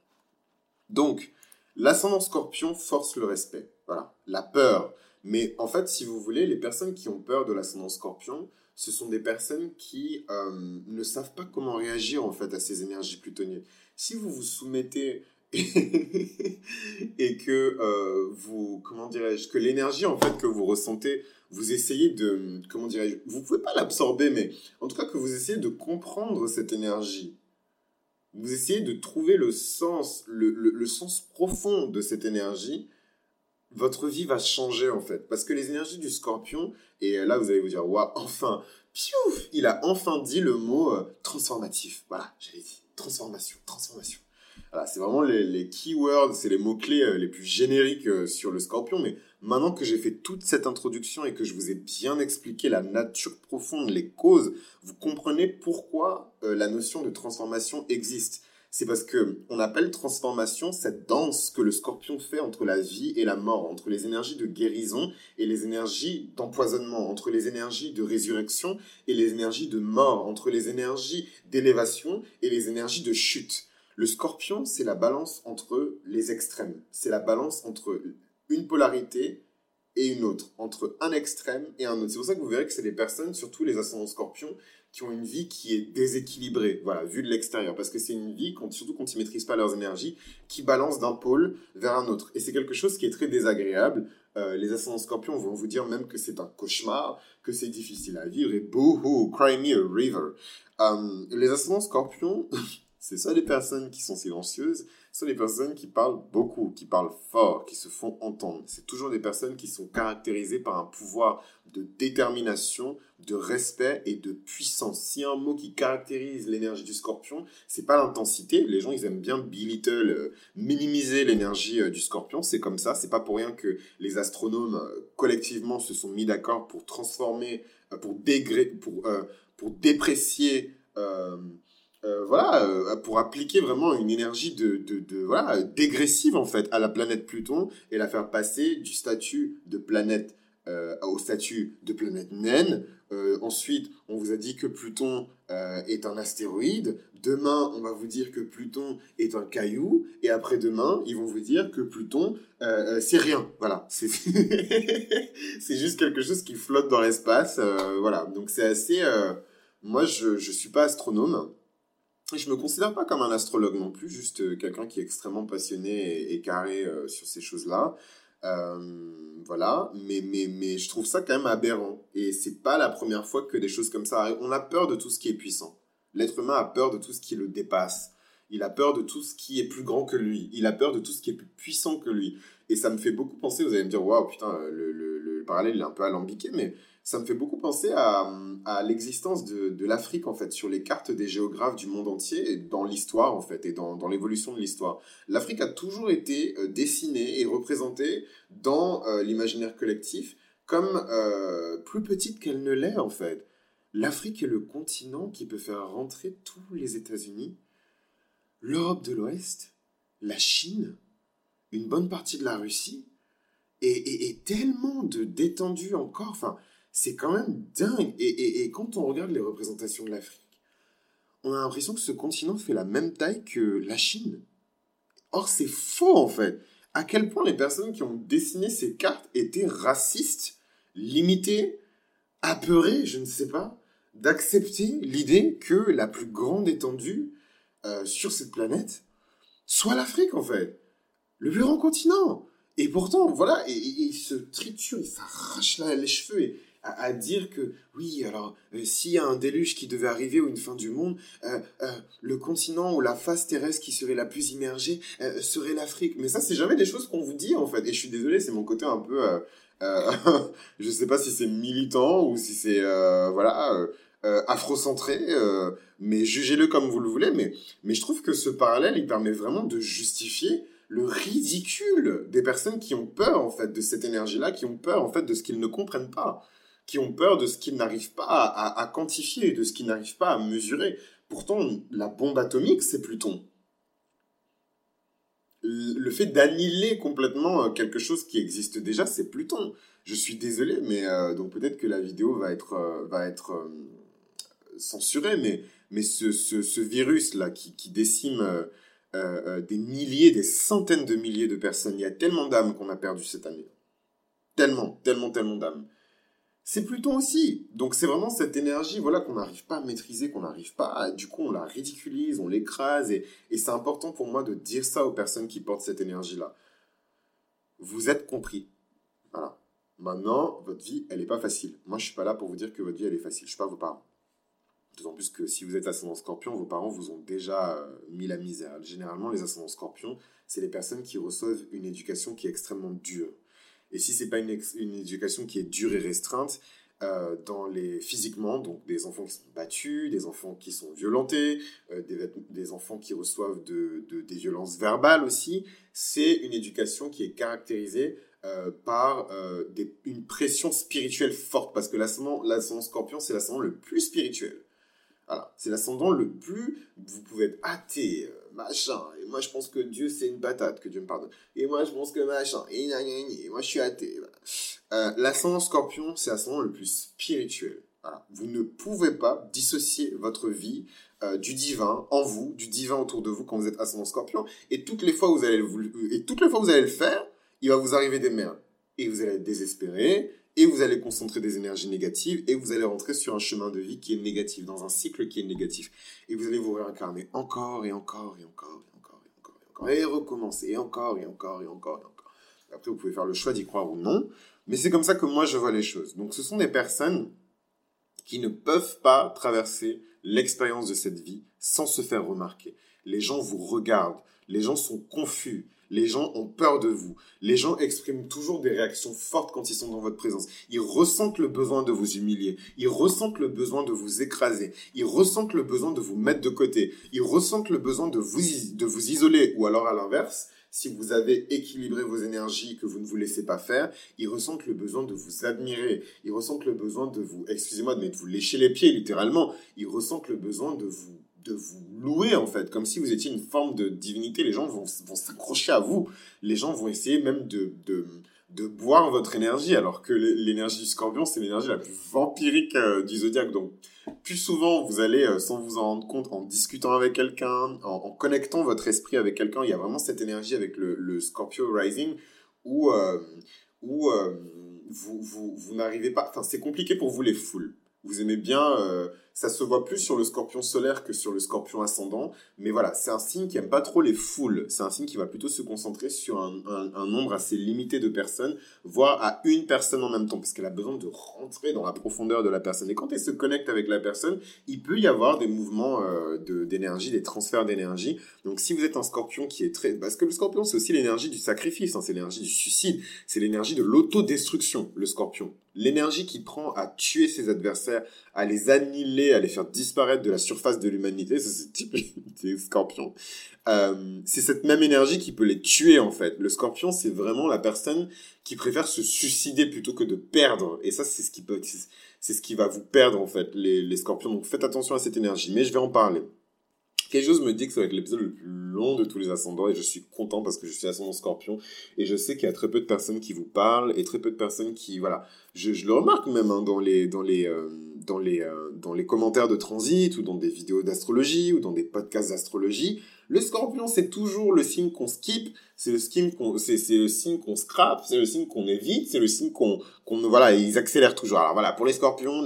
Donc, l'ascendant scorpion force le respect. Voilà, la peur. Mais en fait, si vous voulez, les personnes qui ont peur de l'ascendant scorpion, ce sont des personnes qui euh, ne savent pas comment réagir en fait à ces énergies plutoniennes. Si vous vous soumettez et que euh, vous comment dirais-je que l'énergie en fait que vous ressentez, vous essayez de comment dirais-je, vous pouvez pas l'absorber mais en tout cas que vous essayez de comprendre cette énergie. Vous essayez de trouver le sens, le, le sens profond de cette énergie votre vie va changer en fait. Parce que les énergies du scorpion, et là vous allez vous dire, waouh, enfin, piouf, il a enfin dit le mot euh, transformatif. Voilà, j'avais dit, transformation, transformation. Voilà, c'est vraiment les, keywords, c'est les mots-clés euh, les plus génériques euh, sur le scorpion. Mais maintenant que j'ai fait toute cette introduction et que je vous ai bien expliqué la nature profonde, les causes, vous comprenez pourquoi la notion de transformation existe c'est parce que on appelle transformation cette danse que le scorpion fait entre la vie et la mort, entre les énergies de guérison et les énergies d'empoisonnement, entre les énergies de résurrection et les énergies de mort, entre les énergies d'élévation et les énergies de chute. Le scorpion, c'est la balance entre les extrêmes. C'est la balance entre une polarité et une autre, entre un extrême et un autre. C'est pour ça que vous verrez que c'est des personnes, surtout les ascendants scorpions, qui ont une vie qui est déséquilibrée, voilà, vue de l'extérieur, parce que c'est une vie, surtout quand ils maîtrisent pas leurs énergies, qui balance d'un pôle vers un autre. Et c'est quelque chose qui est très désagréable. Euh, les ascendants scorpions vont vous dire même que c'est un cauchemar, que c'est difficile à vivre, et boohoo, cry me a river. Euh, les ascendants scorpions, c'est ça des personnes qui sont silencieuses, sont des personnes qui parlent beaucoup, qui parlent fort, qui se font entendre. C'est toujours des personnes qui sont caractérisées par un pouvoir de détermination, de respect et de puissance. Si un mot qui caractérise l'énergie du scorpion, c'est pas l'intensité. Les gens, ils aiment bien belittle, euh, minimiser l'énergie euh, du scorpion. C'est comme ça. C'est pas pour rien que les astronomes euh, collectivement se sont mis d'accord pour transformer, pour dégré, pour, pour déprécier euh, voilà, euh, pour appliquer vraiment une énergie de, de, voilà, dégressive en fait à la planète Pluton et la faire passer du statut de planète euh, au statut de planète naine. ensuite, on vous a dit que Pluton est un astéroïde. Demain, on va vous dire que Pluton est un caillou. Et après-demain, ils vont vous dire que Pluton, c'est rien. Voilà, c'est juste quelque chose qui flotte dans l'espace. voilà, donc c'est assez... moi, je ne suis pas astronome. Je me considère pas comme un astrologue non plus, juste euh, quelqu'un qui est extrêmement passionné et, carré euh, sur ces choses-là. Euh, voilà, mais, mais, mais je trouve ça quand même aberrant. Et c'est pas la première fois que des choses comme ça arrivent. On a peur de tout ce qui est puissant. L'être humain a peur de tout ce qui le dépasse. Il a peur de tout ce qui est plus grand que lui. Il a peur de tout ce qui est plus puissant que lui. Et ça me fait beaucoup penser, vous allez me dire, waouh, putain, le, le, le parallèle est un peu alambiqué, mais ça me fait beaucoup penser à, l'existence de, l'Afrique, en fait, sur les cartes des géographes du monde entier, et dans l'histoire, en fait, et dans, l'évolution de l'histoire. L'Afrique a toujours été euh, dessinée et représentée dans euh, l'imaginaire collectif comme euh, plus petite qu'elle ne l'est, en fait. L'Afrique est le continent qui peut faire rentrer tous les États-Unis. l'Europe de l'Ouest, la Chine, une bonne partie de la Russie, et, tellement de détendu encore. Enfin, c'est quand même dingue. Et, quand on regarde les représentations de l'Afrique, on a l'impression que ce continent fait la même taille que la Chine. Or, c'est faux en fait. À quel point les personnes qui ont dessiné ces cartes étaient racistes, limitées, apeurées, je ne sais pas, d'accepter l'idée que la plus grande étendue euh, sur cette planète soit l'Afrique en fait. Le plus grand continent. Et pourtant, voilà, et, il se triture, il s'arrache les cheveux et, à, dire que oui, alors euh, s'il y a un déluge qui devait arriver ou une fin du monde, euh, euh, le continent ou la face terrestre qui serait la plus immergée serait l'Afrique. Mais ça, c'est jamais des choses qu'on vous dit en fait. Et je suis désolé, c'est mon côté un peu, je sais pas si c'est militant ou si c'est voilà afrocentré, mais jugez-le comme vous le voulez. Mais mais je trouve que ce parallèle, il permet vraiment de justifier le ridicule des personnes qui ont peur en fait de cette énergie-là, qui ont peur en fait de ce qu'ils ne comprennent pas, qui ont peur de ce qu'ils n'arrivent pas à, quantifier, de ce qu'ils n'arrivent pas à mesurer. Pourtant, la bombe atomique, c'est Pluton. Le fait d'annihiler complètement euh, quelque chose qui existe déjà, c'est Pluton. Je suis désolé, mais euh, donc peut-être que la vidéo va être, euh, va être censurée, mais, mais ce, ce, virus-là qui, qui décime des milliers, des centaines de milliers de personnes. Il y a tellement d'âmes qu'on a perdu cette année. Tellement, tellement, tellement d'âmes. C'est Pluton aussi. Donc c'est vraiment cette énergie voilà, qu'on n'arrive pas à maîtriser, qu'on n'arrive pas à... Du coup, on la ridiculise, on l'écrase. Et, c'est important pour moi de dire ça aux personnes qui portent cette énergie-là. Vous êtes compris. Voilà. Maintenant, votre vie, elle n'est pas facile. Moi, je suis pas là pour vous dire que votre vie, elle est facile. Je ne suis pas vos parents. D'autant plus que si vous êtes ascendant scorpion, vos parents vous ont déjà euh, mis la misère. Généralement, les ascendants scorpions, c'est les personnes qui reçoivent une éducation qui est extrêmement dure. Et si c'est pas une, une, éducation qui est dure et restreinte, euh, dans les physiquement, donc des enfants qui sont battus, des enfants qui sont violentés, euh, des, enfants qui reçoivent de, de, des violences verbales aussi, c'est une éducation qui est caractérisée par des, une pression spirituelle forte, parce que l'ascendant scorpion, c'est l'ascendant le plus spirituel. Voilà, c'est l'ascendant le plus. Vous pouvez être athée, euh, machin. Et moi, je pense que Dieu, c'est une patate, que Dieu me pardonne. Et moi, je pense que machin. Et, et moi, je suis athée. Euh, l'ascendant scorpion, c'est l'ascendant le plus spirituel. Voilà. Vous ne pouvez pas dissocier votre vie euh, du divin en vous, du divin autour de vous quand vous êtes ascendant scorpion. Et toutes les fois où vous allez, et toutes les fois vous allez le faire, il va vous arriver des merdes. Et vous allez être désespéré, et vous allez concentrer des énergies négatives et vous allez rentrer sur un chemin de vie qui est négatif, dans un cycle qui est négatif. Et vous allez vous réincarner encore et encore et encore et encore et encore et encore et recommencer et encore et encore et encore et encore. Après, vous pouvez faire le choix d'y croire ou non, mais c'est comme ça que moi je vois les choses. Donc ce sont des personnes qui ne peuvent pas traverser l'expérience de cette vie sans se faire remarquer. Les gens vous regardent, les gens sont confus, les gens ont peur de vous. Les gens expriment toujours des réactions fortes quand ils sont dans votre présence. Ils ressentent le besoin de vous humilier. Ils ressentent le besoin de vous écraser. Ils ressentent le besoin de vous mettre de côté. Ils ressentent le besoin de vous, de vous isoler. Ou alors à l'inverse, si vous avez équilibré vos énergies que vous ne vous laissez pas faire, ils ressentent le besoin de vous admirer. Ils ressentent le besoin de vous, excusez-moi, de vous lécher les pieds littéralement. Ils ressentent le besoin de vous de vous louer en fait, comme si vous étiez une forme de divinité. Les gens vont, vont s'accrocher à vous. Les gens vont essayer même de, de, de boire votre énergie, alors que l'énergie du scorpion, c'est l'énergie la plus vampirique euh, du zodiaque. Donc, plus souvent vous allez, euh, sans vous en rendre compte, en discutant avec quelqu'un, en, connectant votre esprit avec quelqu'un, il y a vraiment cette énergie avec le, le Scorpio Rising où, euh, où vous, vous, vous n'arrivez pas... Enfin, c'est compliqué pour vous les foules. Vous aimez bien ça se voit plus sur le scorpion solaire que sur le scorpion ascendant. Mais voilà, c'est un signe qui aime pas trop les foules. C'est un signe qui va plutôt se concentrer sur un, un, nombre assez limité de personnes, voire à une personne en même temps, parce qu'elle a besoin de rentrer dans la profondeur de la personne. Et quand elle se connecte avec la personne, il peut y avoir des mouvements euh, d'énergie, des transferts d'énergie. Donc si vous êtes un scorpion qui est très... Parce que le scorpion, c'est aussi l'énergie du sacrifice, hein, c'est l'énergie du suicide, c'est l'énergie de l'autodestruction, le scorpion. L'énergie qui prend à tuer ses adversaires, à les annihiler, à les faire disparaître de la surface de l'humanité, c'est ce type de scorpion. Euh, c'est cette même énergie qui peut les tuer en fait. Le scorpion, c'est vraiment la personne qui préfère se suicider plutôt que de perdre. Et ça, c'est ce qui peut, c'est ce qui va vous perdre en fait, les, les scorpions. Donc faites attention à cette énergie. Mais je vais en parler. quelque chose me dit que ça va être l'épisode le plus long de tous les ascendants et je suis content parce que je suis ascendant scorpion et je sais qu'il y a très peu de personnes qui vous parlent et très peu de personnes qui, voilà, je, je le remarque même hein, dans les, dans les, euh, dans les, euh, dans les commentaires de transit ou dans des vidéos d'astrologie ou dans des podcasts d'astrologie. Le scorpion, c'est toujours le signe qu'on skip, c'est le signe qu'on, c'est, c'est le signe qu'on scrape, c'est le signe qu'on évite, c'est le signe qu'on, qu'on, voilà, ils accélèrent toujours. Alors voilà, pour les scorpions,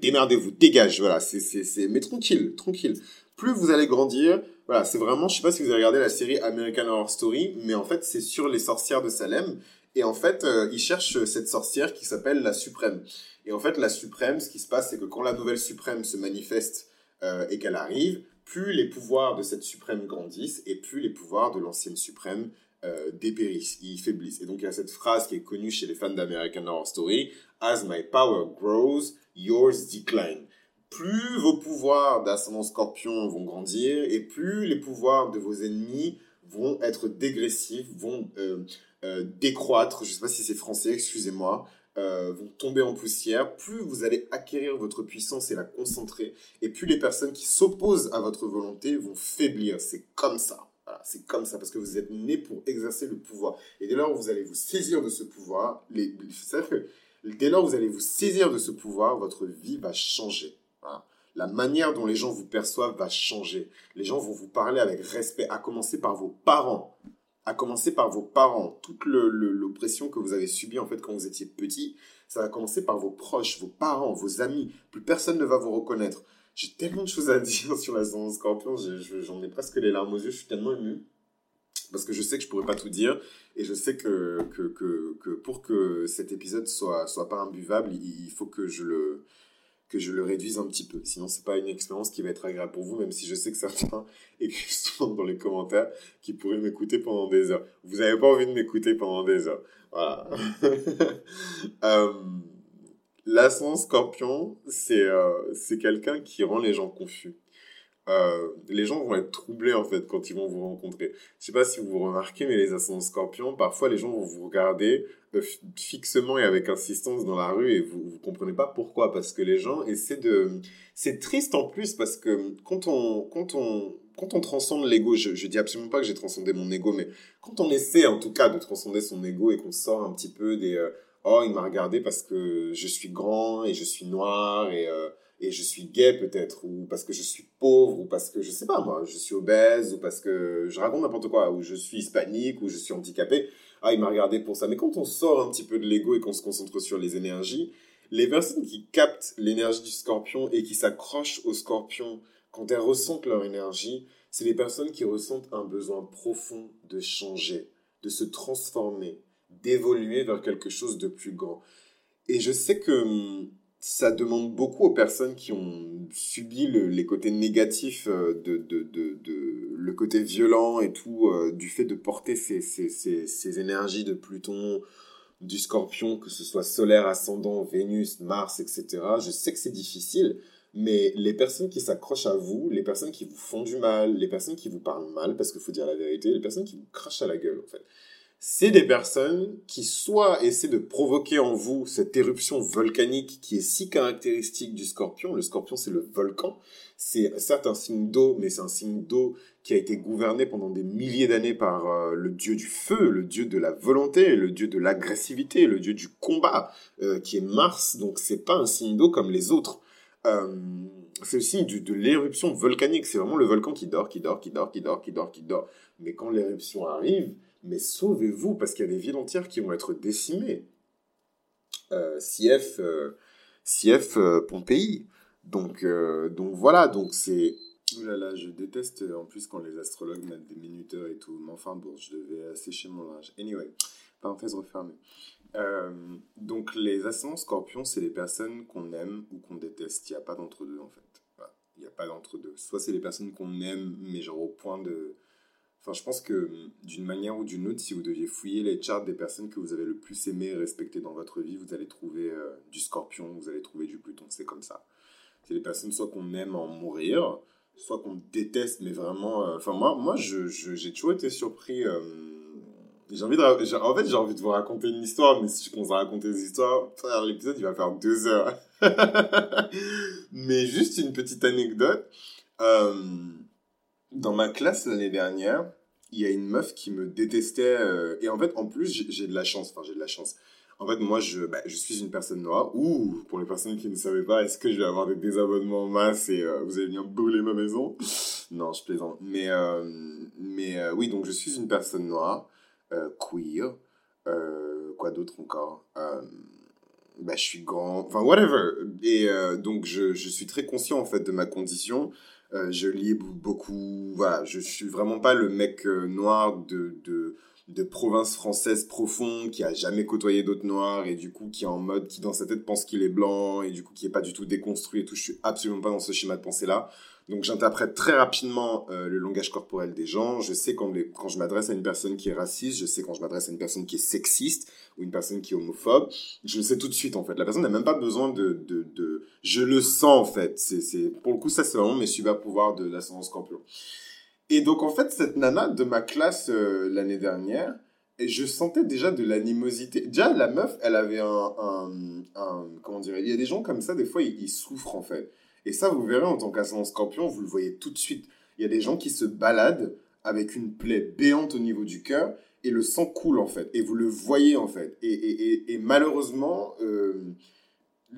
démerdez-vous, dégage, voilà, c'est, c'est, c'est, mais tranquille, tranquille. Plus vous allez grandir, voilà, c'est vraiment, je sais pas si vous avez regardé la série American Horror Story, mais en fait, c'est sur les sorcières de Salem. Et en fait, euh, ils cherchent cette sorcière qui s'appelle la Suprême. Et en fait, la Suprême, ce qui se passe, c'est que quand la nouvelle Suprême se manifeste euh, et qu'elle arrive, plus les pouvoirs de cette Suprême grandissent et plus les pouvoirs de l'ancienne Suprême euh, dépérissent, ils faiblissent. Et donc, il y a cette phrase qui est connue chez les fans d'American Horror Story, As my power grows, yours decline plus vos pouvoirs d'ascendant scorpion vont grandir et plus les pouvoirs de vos ennemis vont être dégressifs, vont euh, euh, décroître, je ne sais pas si c'est français, excusez-moi, euh, vont tomber en poussière, plus vous allez acquérir votre puissance et la concentrer, et plus les personnes qui s'opposent à votre volonté vont faiblir. C'est comme ça. c'est comme ça, parce que vous êtes né pour exercer le pouvoir. Et dès lors vous allez vous saisir de ce pouvoir, que dès lors vous allez vous saisir de ce pouvoir, votre vie va changer. La manière dont les gens vous perçoivent va changer. Les gens vont vous parler avec respect, à commencer par vos parents. À commencer par vos parents. Toute l'oppression que vous avez subie en fait quand vous étiez petit, ça va commencer par vos proches, vos parents, vos amis. Plus personne ne va vous reconnaître. J'ai tellement de choses à dire sur la scorpion, j'en ai presque les larmes aux yeux, je suis tellement ému parce que je sais que je pourrais pas tout dire et je sais que, que, que, pour que cet épisode soit, soit pas imbuvable, il faut que je le, que je le réduise un petit peu. Sinon, c'est pas une expérience qui va être agréable pour vous, même si je sais que certains écrivent souvent dans les commentaires qui pourraient m'écouter pendant des heures. Vous n'avez pas envie de m'écouter pendant des heures. Voilà. euh, L'ascendant scorpion, c'est euh, quelqu'un qui rend les gens confus. Euh, les gens vont être troublés en fait quand ils vont vous rencontrer. Je sais pas si vous remarquez, mais les ascendants scorpions, parfois les gens vont vous regarder euh, fixement et avec insistance dans la rue et vous vous comprenez pas pourquoi parce que les gens essaient de. C'est triste en plus parce que quand on quand on quand on transcende l'ego, je, je dis absolument pas que j'ai transcendé mon ego, mais quand on essaie en tout cas de transcender son ego et qu'on sort un petit peu des euh, oh il m'a regardé parce que je suis grand et je suis noir et et je suis gay peut-être, ou parce que je suis pauvre, ou parce que je sais pas moi, je suis obèse, ou parce que je raconte n'importe quoi, ou je suis hispanique, ou je suis handicapé. Ah, il m'a regardé pour ça. Mais quand on sort un petit peu de l'ego et qu'on se concentre sur les énergies, les personnes qui captent l'énergie du scorpion et qui s'accrochent au scorpion quand elles ressentent leur énergie, c'est les personnes qui ressentent un besoin profond de changer, de se transformer, d'évoluer vers quelque chose de plus grand. Et je sais que hum, ça demande beaucoup aux personnes qui ont subi les côtés négatifs euh, de, de, de, le côté violent et tout, euh, du fait de porter ces, ces, ces, ces, énergies de Pluton, du scorpion, que ce soit solaire, ascendant, Vénus, Mars, etc. Je sais que c'est difficile, mais les personnes qui s'accrochent à vous, les personnes qui vous font du mal, les personnes qui vous parlent mal, parce qu'il faut dire la vérité, les personnes qui vous crachent à la gueule, en fait c'est des personnes qui soit essaient de provoquer en vous cette éruption volcanique qui est si caractéristique du scorpion. Le scorpion, c'est le volcan. C'est certes un signe d'eau, mais c'est un signe d'eau qui a été gouverné pendant des milliers d'années par euh, le dieu du feu, le dieu de la volonté, le dieu de l'agressivité, le dieu du combat, euh, qui est Mars. Donc c'est pas un signe d'eau comme les autres. Euh, c'est le signe de l'éruption volcanique. C'est vraiment le volcan qui dort, qui dort, qui dort, qui dort, qui dort, qui dort. Mais quand l'éruption arrive, mais sauvez-vous parce qu'il y a des villes entières qui vont être décimées. Euh, CF, euh, euh, Pompéi. Donc, euh, donc voilà, donc c'est... Ouh là là, je déteste en plus quand les astrologues mettent des minuteurs et tout. Mais enfin bon, je devais sécher mon linge. Anyway, parenthèse refermée. donc les ascendants scorpions, c'est les personnes qu'on aime ou qu'on déteste. Il n'y a pas d'entre-deux en fait. Il n'y a pas d'entre-deux. Soit c'est les personnes qu'on aime, mais genre au point de Enfin, je pense que d'une manière ou d'une autre, si vous deviez fouiller les charts des personnes que vous avez le plus aimé et respecté dans votre vie, vous allez trouver euh, du scorpion, vous allez trouver du pluton, c'est comme ça. C'est des personnes soit qu'on aime en mourir, soit qu'on déteste, mais vraiment... Euh, enfin, moi, moi j'ai je, toujours été surpris... Euh, j'ai envie de... En fait, j'ai envie de vous raconter une histoire, mais si je commence à raconter des histoires, l'épisode, il va faire deux heures. mais juste une petite anecdote. Dans ma classe l'année dernière, il y a une meuf qui me détestait. euh, et en fait, en plus, j'ai de la chance. Enfin, j'ai de la chance. En fait, moi, je, bah, je suis une personne noire. Ou, pour les personnes qui ne savaient pas, est-ce que je vais avoir des désabonnements en masse et euh, vous allez venir brûler ma maison? Non, je plaisante. Mais, euh, mais oui, donc je suis une personne noire, queer. quoi d'autre encore? Bah, je suis grand, enfin whatever. Et donc je, je suis très conscient en fait de ma condition. Euh, je lis beaucoup, voilà, je suis vraiment pas le mec euh, noir de, de, de province française profonde qui a jamais côtoyé d'autres noirs et du coup qui est en mode, qui dans sa tête pense qu'il est blanc et du coup qui est pas du tout déconstruit et tout. Je suis absolument pas dans ce schéma de pensée là. Donc j'interprète très rapidement euh, le langage corporel des gens. Je sais quand, je m'adresse à une personne qui est raciste, je sais quand je m'adresse à une personne qui est sexiste ou une personne qui est homophobe. Je le sais tout de suite en fait. La personne n'a même pas besoin de, de, de... Je le sens en fait. C'est. Pour le coup, ça c'est vraiment mes super pouvoirs de l'ascendance scorpion. Et donc en fait, cette nana de ma classe euh, l'année dernière, je sentais déjà de l'animosité. Déjà, la meuf, elle avait un, un, un- Comment dire Il y a des gens comme ça, des fois, ils souffrent en fait. Et ça, vous verrez en tant qu'ascendant scorpion, vous le voyez tout de suite. Il y a des gens qui se baladent avec une plaie béante au niveau du cœur et le sang coule en fait. Et vous le voyez en fait. Et, et, et, malheureusement, euh,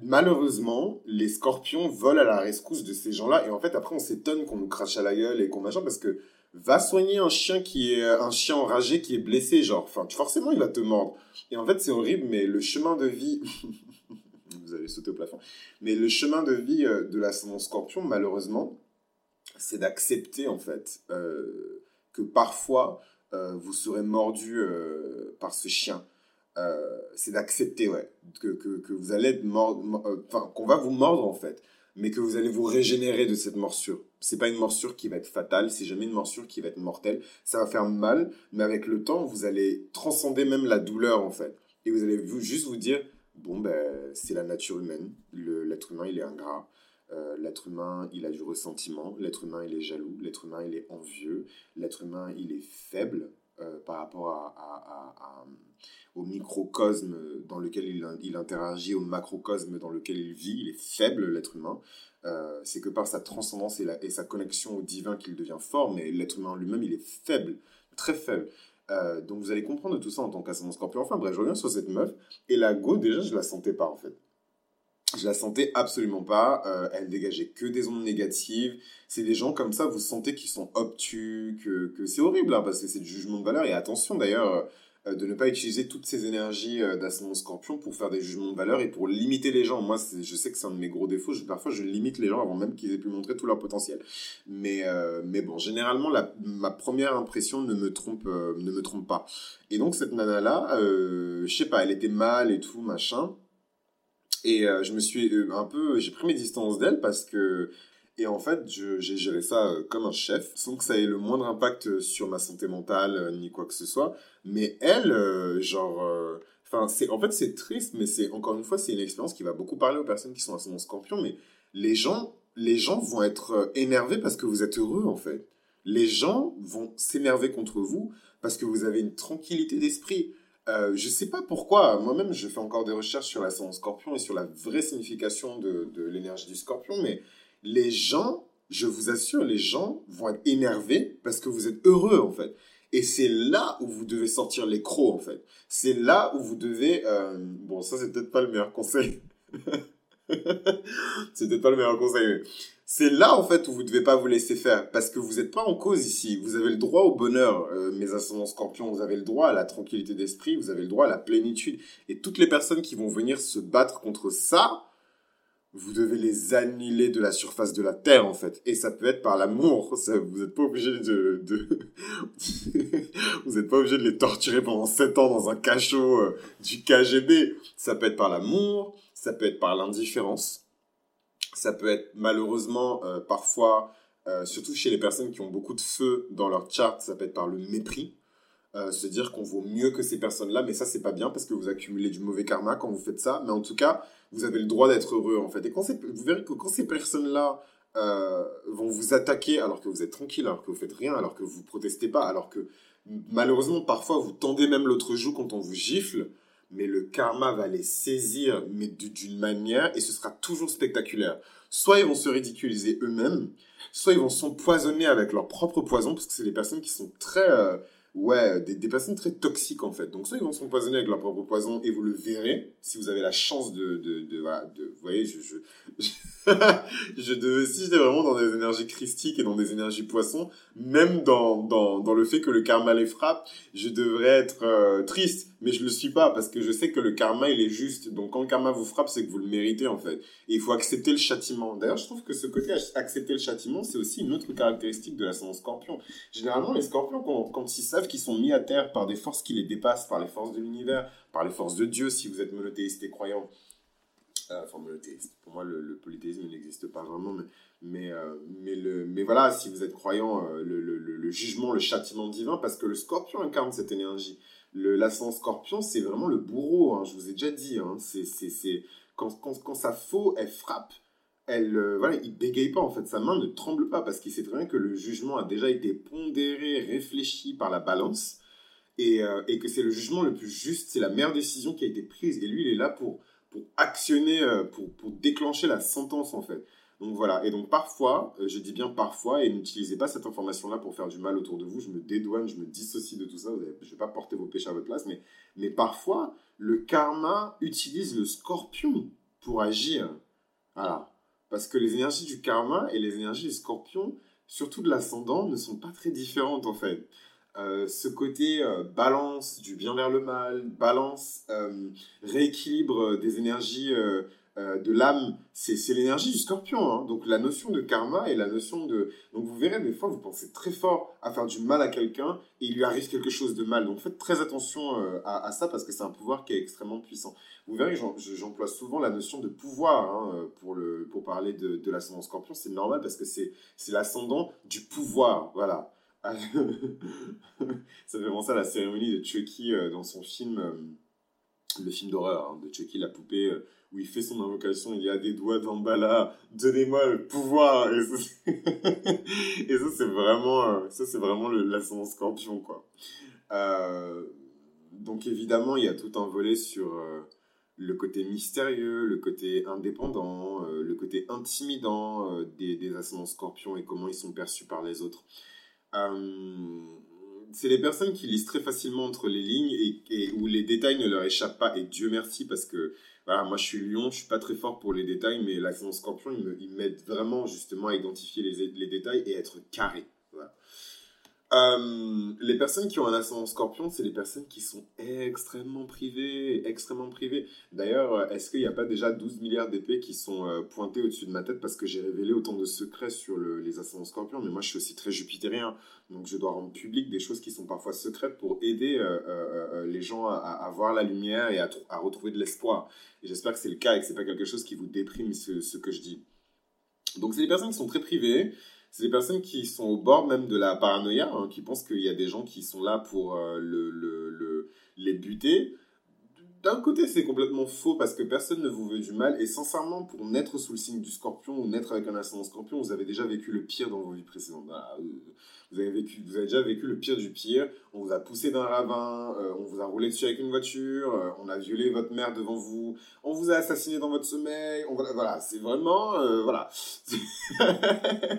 malheureusement, les scorpions volent à la rescousse de ces gens-là. Et en fait, après, on s'étonne qu'on nous crache à la gueule et qu'on machin parce que va soigner un chien qui est un chien enragé qui est blessé, genre. Enfin, forcément, il va te mordre. Et en fait, c'est horrible, mais le chemin de vie. Vous allez sauter au plafond. Mais le chemin de vie euh, de l'ascendant scorpion, malheureusement, c'est d'accepter, en fait, euh, que parfois, euh, vous serez mordu par ce chien. C'est d'accepter, ouais, que, que, vous allez être mort, mor- enfin, qu'on va vous mordre, en fait, mais que vous allez vous régénérer de cette morsure. C'est pas une morsure qui va être fatale, c'est jamais une morsure qui va être mortelle. Ça va faire mal, mais avec le temps, vous allez transcender même la douleur, en fait. Et vous allez vous, juste vous dire, bon, ben, c'est la nature humaine. L'être humain, il est ingrat. Euh, l'être humain, il a du ressentiment. L'être humain, il est jaloux. L'être humain, il est envieux. L'être humain, il est faible euh, par rapport au microcosme dans lequel il, interagit, au macrocosme dans lequel il vit. Il est faible, l'être humain. Euh, c'est que par sa transcendance et, et sa connexion au divin qu'il devient fort, mais l'être humain lui-même, il est faible, très faible. Euh, donc vous allez comprendre tout ça en tant qu'ascendant scorpion. Enfin bref, je reviens sur cette meuf. Et la go, déjà, je la sentais pas en fait. Je la sentais absolument pas. Euh, elle dégageait que des ondes négatives. C'est des gens comme ça, vous sentez qu'ils sont obtus, que, que c'est horrible, hein, parce que c'est du jugement de valeur. Et attention d'ailleurs, de ne pas utiliser toutes ces énergies euh, d'ascendant scorpion pour faire des jugements de valeur et pour limiter les gens. Moi, je sais que c'est un de mes gros défauts. Je- parfois, je limite les gens avant même qu'ils aient pu montrer tout leur potentiel. Mais, euh, mais bon, généralement, la, ma première impression ne me trompe, euh, ne me trompe pas. Et donc, cette nana-là, euh, je sais pas, elle était mal et tout, machin. Et euh, je me suis euh, un peu, j'ai pris mes distances d'elle parce que, et en fait, j'ai géré ça euh, comme un chef, sans que ça ait le moindre impact sur ma santé mentale euh, ni quoi que ce soit. Mais elle, euh, genre, euh, enfin, c'est, en fait, c'est triste, mais c'est encore une fois, c'est une expérience qui va beaucoup parler aux personnes qui sont ascendant scorpion. Mais les gens, les gens vont être euh, énervés parce que vous êtes heureux, en fait. Les gens vont s'énerver contre vous parce que vous avez une tranquillité d'esprit. Euh, je sais pas pourquoi, moi-même je fais encore des recherches sur l'ascendant scorpion et sur la vraie signification de, de l'énergie du scorpion, mais les gens, je vous assure, les gens vont être énervés parce que vous êtes heureux en fait. Et c'est là où vous devez sortir les crocs en fait. C'est là où vous devez... euh, Bon, ça c'est peut-être pas le meilleur conseil. c'est peut-être pas le meilleur conseil, c'est là en fait où vous devez pas vous laisser faire parce que vous n'êtes pas en cause ici. Vous avez le droit au bonheur, euh, mes ascendants scorpions. Vous avez le droit à la tranquillité d'esprit. Vous avez le droit à la plénitude. Et toutes les personnes qui vont venir se battre contre ça, vous devez les annuler de la surface de la terre en fait. Et ça peut être par l'amour. Vous n'êtes pas obligé de, vous n'êtes pas obligé de les torturer pendant 7 ans dans un cachot euh, du KGB. Ça peut être par l'amour. Ça peut être par l'indifférence. Ça peut être malheureusement euh, parfois, euh, surtout chez les personnes qui ont beaucoup de feu dans leur chart, ça peut être par le mépris. Euh, se dire qu'on vaut mieux que ces personnes-là, mais ça c'est pas bien parce que vous accumulez du mauvais karma quand vous faites ça. Mais en tout cas, vous avez le droit d'être heureux en fait. Et quand vous verrez que quand ces personnes-là euh, vont vous attaquer alors que vous êtes tranquille, alors que vous faites rien, alors que vous protestez pas, alors que malheureusement parfois vous tendez même l'autre joue quand on vous gifle, mais le karma va les saisir, mais d'une manière, et ce sera toujours spectaculaire. Soit ils vont se ridiculiser eux-mêmes, soit ils vont s'empoisonner avec leur propre poison, parce que c'est des personnes qui sont très... Euh, ouais, des, des, personnes très toxiques en fait. Donc soit ils vont s'empoisonner avec leur propre poison et vous le verrez si vous avez la chance de, de, de, vous voyez, je, je, si j'étais vraiment dans des énergies christiques et dans des énergies poissons, même dans, dans, dans le fait que le karma les frappe, je devrais être euh, triste, mais je le suis pas parce que je sais que le karma il est juste. Donc quand le karma vous frappe, c'est que vous le méritez en fait. Et il faut accepter le châtiment. D'ailleurs, je trouve que ce côté accepter le châtiment, c'est aussi une autre caractéristique de la l'ascendant scorpion. Généralement, les scorpions, quand ils savent qu'ils sont mis à terre par des forces qui les dépassent, par les forces de l'univers, par les forces de Dieu, si vous êtes monothéiste et croyant, euh, enfin monothéiste. Pour moi, le, polythéisme n'existe pas vraiment, mais, mais, euh, mais, le, mais voilà, si vous êtes croyant, euh, le, jugement, le châtiment divin, parce que le scorpion incarne cette énergie. L'ascendant scorpion, c'est vraiment le bourreau, hein, je vous ai déjà dit. Hein, c'est, quand, quand, quand sa faux, elle frappe, elle, voilà, il bégaye pas en fait, sa main ne tremble pas parce qu'il sait très bien que le jugement a déjà été pondéré, réfléchi par la balance et, et que c'est le jugement le plus juste, c'est la meilleure décision qui a été prise et lui il est là pour pour actionner, euh, pour, pour, déclencher la sentence en fait. Donc voilà, et donc parfois, euh, je dis bien parfois, et n'utilisez pas cette information-là pour faire du mal autour de vous, je me dédouane, je me dissocie de tout ça, je ne vais pas porter vos péchés à votre place, mais, mais parfois, le karma utilise le scorpion pour agir. Voilà. Parce que les énergies du karma et les énergies du scorpion, surtout de l'ascendant, ne sont pas très différentes en fait. Euh, ce côté euh, balance du bien vers le mal, balance, euh, rééquilibre des énergies de l'âme, c'est l'énergie du scorpion. Hein. Donc la notion de karma et la notion de... Donc vous verrez, des fois, vous pensez très fort à faire du mal à quelqu'un et il lui arrive quelque chose de mal. Donc faites très attention à, ça parce que c'est un pouvoir qui est extrêmement puissant. Vous verrez, j'emploie souvent la notion de pouvoir hein, pour, le, pour parler de, de l'ascendant scorpion. C'est normal parce que c'est l'ascendant du pouvoir. Voilà. ça fait penser à la cérémonie de Chucky euh, dans son film, euh, le film d'horreur hein, de Chucky, la poupée, euh, où il fait son invocation, il y a des doigts là, donnez-moi le pouvoir. Et ça, c'est vraiment, ça c'est vraiment l'ascendant scorpion quoi. donc évidemment, il y a tout un volet sur le côté mystérieux, le côté indépendant, le côté intimidant des, des ascendants scorpions et comment ils sont perçus par les autres. Euh, c'est les personnes qui lisent très facilement entre les lignes et, où les détails ne leur échappent pas. Et Dieu merci parce que voilà, moi je suis lion, je suis pas très fort pour les détails, mais l'action scorpion, il m'aide vraiment justement à identifier les, les détails et être carré. Euh, les personnes qui ont un ascendant scorpion, c'est les personnes qui sont extrêmement privées, extrêmement privées. D'ailleurs, est-ce qu'il n'y a pas déjà 12 milliards d'épées qui sont euh, pointées au-dessus de ma tête parce que j'ai révélé autant de secrets sur les ascendants scorpions? Mais moi, je suis aussi très jupitérien, donc je dois rendre public des choses qui sont parfois secrètes pour aider euh, les gens à, voir la lumière et à, retrouver de l'espoir. J'espère que c'est le cas et que c'est pas quelque chose qui vous déprime ce, que je dis. Donc, c'est des personnes qui sont très privées c'est des personnes qui sont au bord même de la paranoïa, hein, qui pensent qu'il y a des gens qui sont là pour euh, le, le, les buter. D'un côté, c'est complètement faux parce que personne ne vous veut du mal. Et sincèrement, pour naître sous le signe du scorpion ou naître avec un ascendant scorpion, vous avez déjà vécu le pire dans vos vies précédentes. Euh, vous avez, vécu, vous avez déjà vécu le pire du pire. On vous a poussé d'un ravin, euh, on vous a roulé dessus avec une voiture, euh, on a violé votre mère devant vous, on vous a assassiné dans votre sommeil. Voilà, c'est vraiment... Euh, voilà.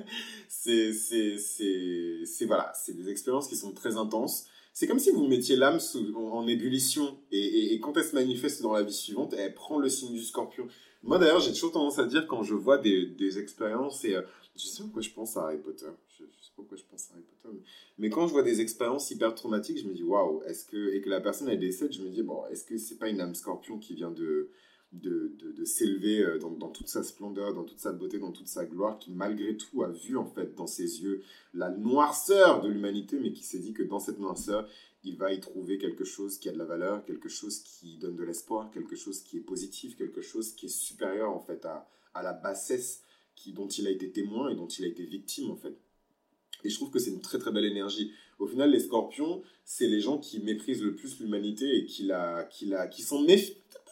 c'est, c'est, c'est, voilà, c'est des expériences qui sont très intenses. C'est comme si vous mettiez l'âme en, ébullition et, et, quand elle se manifeste dans la vie suivante, elle prend le signe du scorpion. Moi d'ailleurs, j'ai toujours tendance à dire quand je vois des, expériences et je sais pourquoi je pense à Harry Potter. Je, sais pourquoi je pense à Harry Potter. Mais, quand je vois des expériences hyper traumatiques, je me dis waouh, est-ce que et que la personne elle décède, je me dis bon, est-ce que c'est pas une âme scorpion qui vient de de, de, s'élever euh, dans, toute sa splendeur, dans toute sa beauté, dans toute sa gloire, qui malgré tout a vu en fait dans ses yeux la noirceur de l'humanité, mais qui s'est dit que dans cette noirceur, il va y trouver quelque chose qui a de la valeur, quelque chose qui donne de l'espoir, quelque chose qui est positif, quelque chose qui est supérieur en fait à, à la bassesse qui, dont il a été témoin et dont il a été victime en fait. Et je trouve que c'est une très très belle énergie. Au final, les scorpions, c'est les gens qui méprisent le plus l'humanité et qui, la, qui, la, qui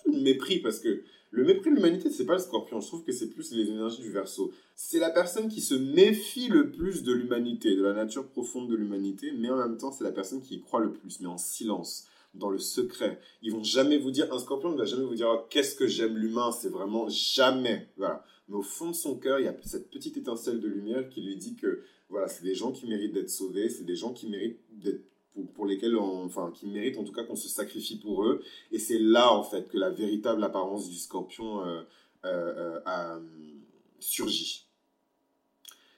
sont mépris parce que le mépris de l'humanité, c'est pas le scorpion. Je trouve que c'est plus les énergies du verso. C'est la personne qui se méfie le plus de l'humanité, de la nature profonde de l'humanité, mais en même temps, c'est la personne qui y croit le plus, mais en silence. dans le secret. Ils vont jamais vous dire, un scorpion ne va jamais vous dire oh, qu'est-ce que j'aime l'humain, c'est vraiment jamais. Voilà. Mais au fond de son cœur, il y a cette petite étincelle de lumière qui lui dit que voilà, c'est des gens qui méritent d'être sauvés, c'est des gens qui méritent d'être pour, lesquels enfin qui méritent en tout cas qu'on se sacrifie pour eux et c'est là en fait que la véritable apparence du scorpion euh, euh, a surgi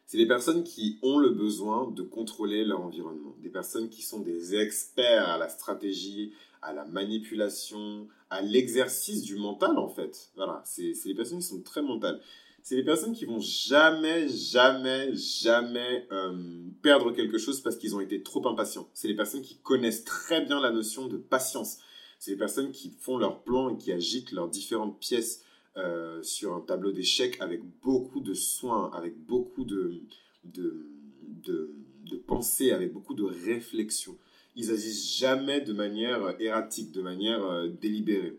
c'est des personnes qui ont le besoin de contrôler leur environnement, des personnes qui sont des experts à la stratégie, à la manipulation, à l'exercice du mental en fait. Voilà, c'est des personnes qui sont très mentales. C'est des personnes qui vont jamais, jamais, jamais euh, perdre quelque chose parce qu'ils ont été trop impatients. C'est des personnes qui connaissent très bien la notion de patience. C'est des personnes qui font leur plan et qui agitent leurs différentes pièces euh, sur un tableau d'échecs avec beaucoup de soins, avec beaucoup de, de, de, pensée, avec beaucoup de réflexion. Ils agissent jamais de manière erratique, de manière euh, délibérée.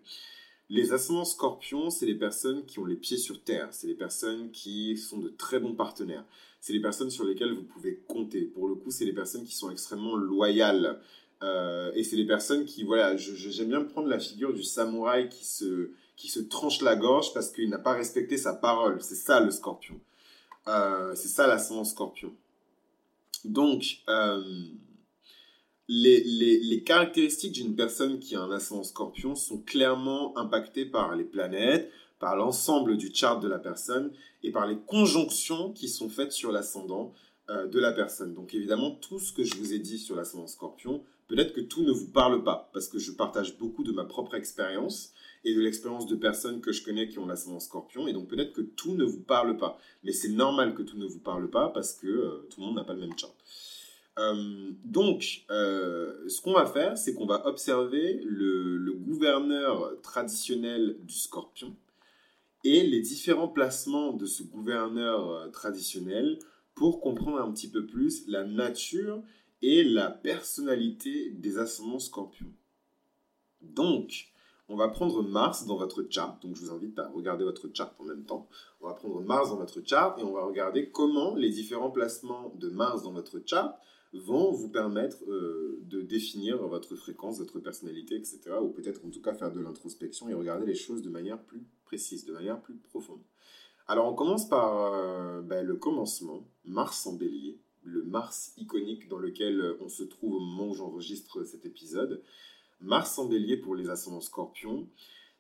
Les ascendants scorpions, c'est les personnes qui ont les pieds sur terre, c'est les personnes qui sont de très bons partenaires, c'est les personnes sur lesquelles vous pouvez compter. Pour le coup, c'est les personnes qui sont extrêmement loyales. Euh, et c'est les personnes qui, voilà, j'aime bien prendre la figure du samouraï qui se, qui se tranche la gorge parce qu'il n'a pas respecté sa parole. C'est ça le scorpion. Euh, c'est ça l'ascendant scorpion. Donc, euh, les, caractéristiques d'une personne qui a un ascendant scorpion sont clairement impactées par les planètes, par l'ensemble du chart de la personne et par les conjonctions qui sont faites sur l'ascendant euh, de la personne. Donc évidemment, tout ce que je vous ai dit sur l'ascendant scorpion, peut-être que tout ne vous parle pas, parce que je partage beaucoup de ma propre expérience et de l'expérience de personnes que je connais qui ont l'ascendant scorpion. Et donc peut-être que tout ne vous parle pas. Mais c'est normal que tout ne vous parle pas parce que euh, tout le monde n'a pas le même chart. Euh, donc, euh, ce qu'on va faire, c'est qu'on va observer le, gouverneur traditionnel du scorpion et les différents placements de ce gouverneur traditionnel pour comprendre un petit peu plus la nature et la personnalité des ascendants scorpions. Donc, on va prendre Mars dans votre chart. Donc, je vous invite à regarder votre chart en même temps. On va prendre Mars dans votre chart et on va regarder comment les différents placements de Mars dans votre chart vont vous permettre euh, de définir votre fréquence, votre personnalité, etc. Ou peut-être en tout cas faire de l'introspection et regarder les choses de manière plus précise, de manière plus profonde. Alors on commence par euh, ben, le commencement, Mars en bélier, le Mars iconique dans lequel on se trouve au moment où j'enregistre cet épisode. Mars en bélier pour les ascendants scorpions,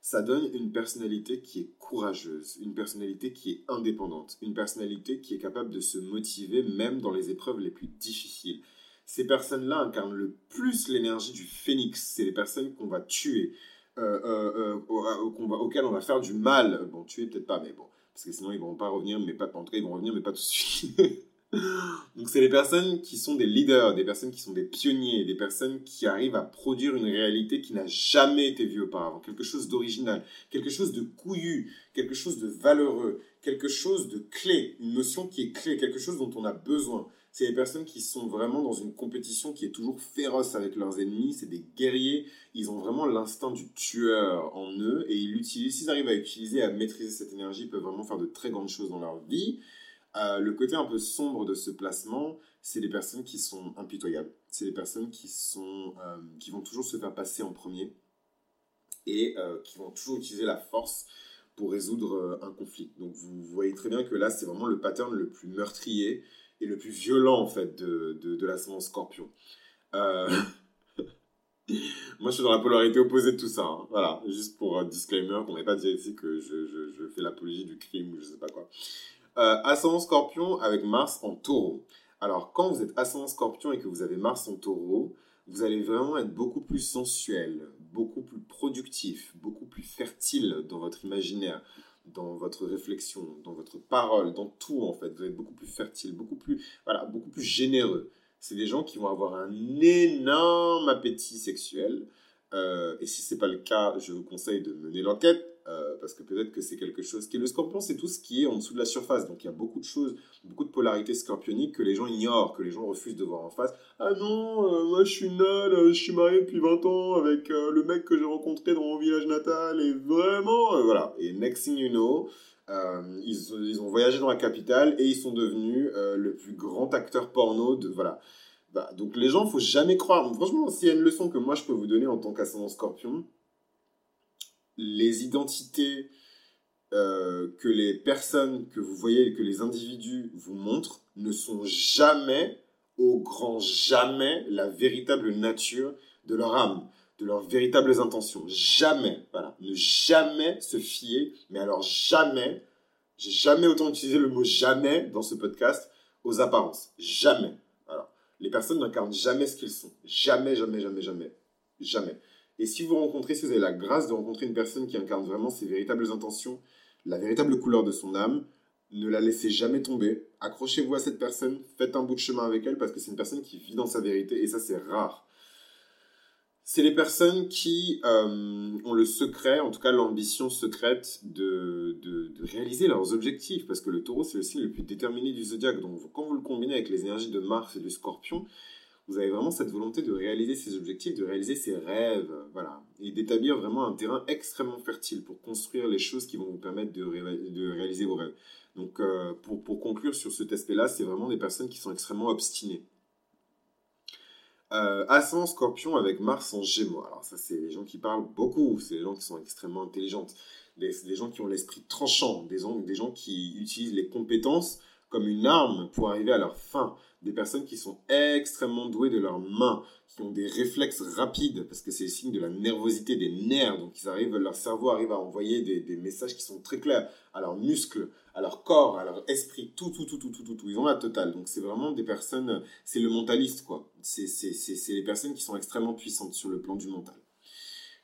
ça donne une personnalité qui est courageuse, une personnalité qui est indépendante, une personnalité qui est capable de se motiver même dans les épreuves les plus difficiles. Ces personnes-là incarnent le plus l'énergie du phénix. C'est les personnes qu'on va tuer, euh, euh, euh, auxquelles on va faire du mal. Bon, tuer peut-être pas, mais bon, parce que sinon ils vont pas revenir, mais pas en tout cas ils vont revenir, mais pas tout de suite. Donc c'est des personnes qui sont des leaders, des personnes qui sont des pionniers, des personnes qui arrivent à produire une réalité qui n'a jamais été vue auparavant, quelque chose d'original, quelque chose de couillu, quelque chose de valeureux, quelque chose de clé, une notion qui est clé, quelque chose dont on a besoin. C'est des personnes qui sont vraiment dans une compétition qui est toujours féroce avec leurs ennemis, c'est des guerriers, ils ont vraiment l'instinct du tueur en eux et ils l'utilisent, s'ils arrivent à utiliser, à maîtriser cette énergie, ils peuvent vraiment faire de très grandes choses dans leur vie. Euh, le côté un peu sombre de ce placement, c'est les personnes qui sont impitoyables. C'est les personnes qui, sont, euh, qui vont toujours se faire passer en premier et euh, qui vont toujours utiliser la force pour résoudre un conflit. Donc vous voyez très bien que là, c'est vraiment le pattern le plus meurtrier et le plus violent en fait de, de, de scorpion. Moi, je suis dans la polarité opposée de tout ça. Hein. Voilà, juste pour disclaimer, qu'on n'ait pas dit ici que je, je, je fais l'apologie du crime ou je sais pas quoi. Euh, ascendant scorpion avec Mars en taureau. Alors, quand vous êtes ascendant scorpion et que vous avez Mars en taureau, vous allez vraiment être beaucoup plus sensuel, beaucoup plus productif, beaucoup plus fertile dans votre imaginaire, dans votre réflexion, dans votre parole, dans tout en fait. Vous êtes beaucoup plus fertile, beaucoup plus, voilà, beaucoup plus généreux. C'est des gens qui vont avoir un énorme appétit sexuel. Euh, et si c'est pas le cas, je vous conseille de mener l'enquête euh, parce que peut-être que c'est quelque chose qui est le scorpion, c'est tout ce qui est en dessous de la surface. Donc il y a beaucoup de choses, beaucoup de polarités scorpioniques que les gens ignorent, que les gens refusent de voir en face. Ah non, euh, moi je suis nul, euh, je suis marié depuis 20 ans avec le mec que j'ai rencontré dans mon village natal et vraiment, voilà. Et next thing you know, ils, ont voyagé dans la capitale et ils sont devenus le plus grand acteur porno de voilà. Bah, donc les gens, faut jamais croire. Franchement, s'il y a une leçon que moi je peux vous donner en tant qu'ascendant scorpion, les identités euh, que les personnes que vous voyez, que les individus vous montrent, ne sont jamais, au grand jamais, la véritable nature de leur âme, de leurs véritables intentions. Jamais, voilà. Ne jamais se fier, mais alors jamais, j'ai jamais autant utilisé le mot jamais dans ce podcast, aux apparences. Jamais. Alors, les personnes n'incarnent jamais ce qu'ils sont. Jamais, jamais, jamais, jamais. Jamais. Et si vous rencontrez, si vous avez la grâce de rencontrer une personne qui incarne vraiment ses véritables intentions, la véritable couleur de son âme, ne la laissez jamais tomber. Accrochez-vous à cette personne, faites un bout de chemin avec elle parce que c'est une personne qui vit dans sa vérité et ça c'est rare. C'est les personnes qui euh, ont le secret, en tout cas l'ambition secrète de, de, réaliser leurs objectifs parce que le taureau c'est le signe le plus déterminé du zodiaque. Donc quand vous le combinez avec les énergies de Mars et du scorpion, vous avez vraiment cette volonté de réaliser ses objectifs, de réaliser ses rêves, voilà, et d'établir vraiment un terrain extrêmement fertile pour construire les choses qui vont vous permettre de, réaliser vos rêves. Donc, euh, pour, pour, conclure sur ce test-là, c'est vraiment des personnes qui sont extrêmement obstinées. Euh, Ascendant Scorpion avec Mars en Gémeaux. Alors ça, c'est les gens qui parlent beaucoup, c'est les gens qui sont extrêmement intelligentes, des, des gens qui ont l'esprit tranchant, des, des gens qui utilisent les compétences comme une arme pour arriver à leur fin. Des personnes qui sont extrêmement douées de leurs mains, qui ont des réflexes rapides, parce que c'est le signe de la nervosité des nerfs. Donc ils arrivent, leur cerveau arrive à envoyer des, messages qui sont très clairs à leurs muscles, à leur corps, à leur esprit, tout, tout, tout, tout, tout, tout, tout. Ils ont la totale. Donc c'est vraiment des personnes, c'est le mentaliste, quoi. C'est les personnes qui sont extrêmement puissantes sur le plan du mental.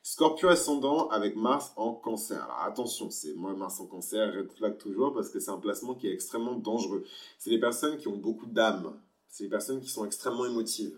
Scorpion ascendant avec Mars en cancer. Alors attention, c'est moi Mars en cancer, red flag toujours parce que c'est un placement qui est extrêmement dangereux. C'est des personnes qui ont beaucoup d'âme. C'est des personnes qui sont extrêmement émotives.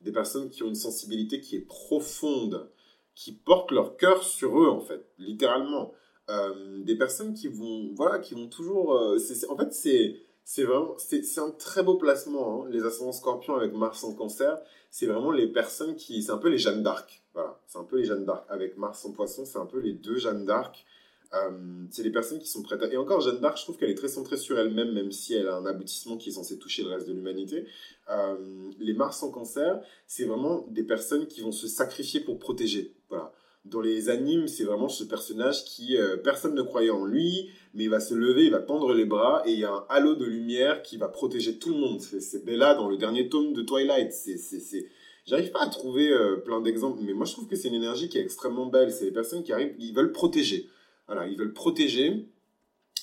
Des personnes qui ont une sensibilité qui est profonde, qui portent leur cœur sur eux en fait, littéralement. Euh, des personnes qui vont, voilà, qui vont toujours. Euh, en fait, c'est c'est vraiment c'est un très beau placement hein, les ascendants scorpions avec Mars en cancer c'est vraiment les personnes qui c'est un peu les Jeanne d'Arc voilà. C'est un peu les Jeanne d'Arc. Avec Mars en poisson c'est un peu les deux Jeanne d'Arc. Euh, c'est les personnes qui sont prêtes à... et encore Jeanne d'Arc je trouve qu'elle est très centrée sur elle-même même si elle a un aboutissement qui est censé toucher le reste de l'humanité. Les Mars en cancer c'est vraiment des personnes qui vont se sacrifier pour protéger voilà dans les animes, c'est vraiment ce personnage qui, euh, personne ne croyait en lui, mais il va se lever, il va tendre les bras, et il y a un halo de lumière qui va protéger tout le monde. C'est Bella dans le dernier tome de Twilight. C'est, J'arrive pas à trouver euh, plein d'exemples, mais moi je trouve que c'est une énergie qui est extrêmement belle. C'est les personnes qui arrivent, ils veulent protéger. Voilà, ils veulent protéger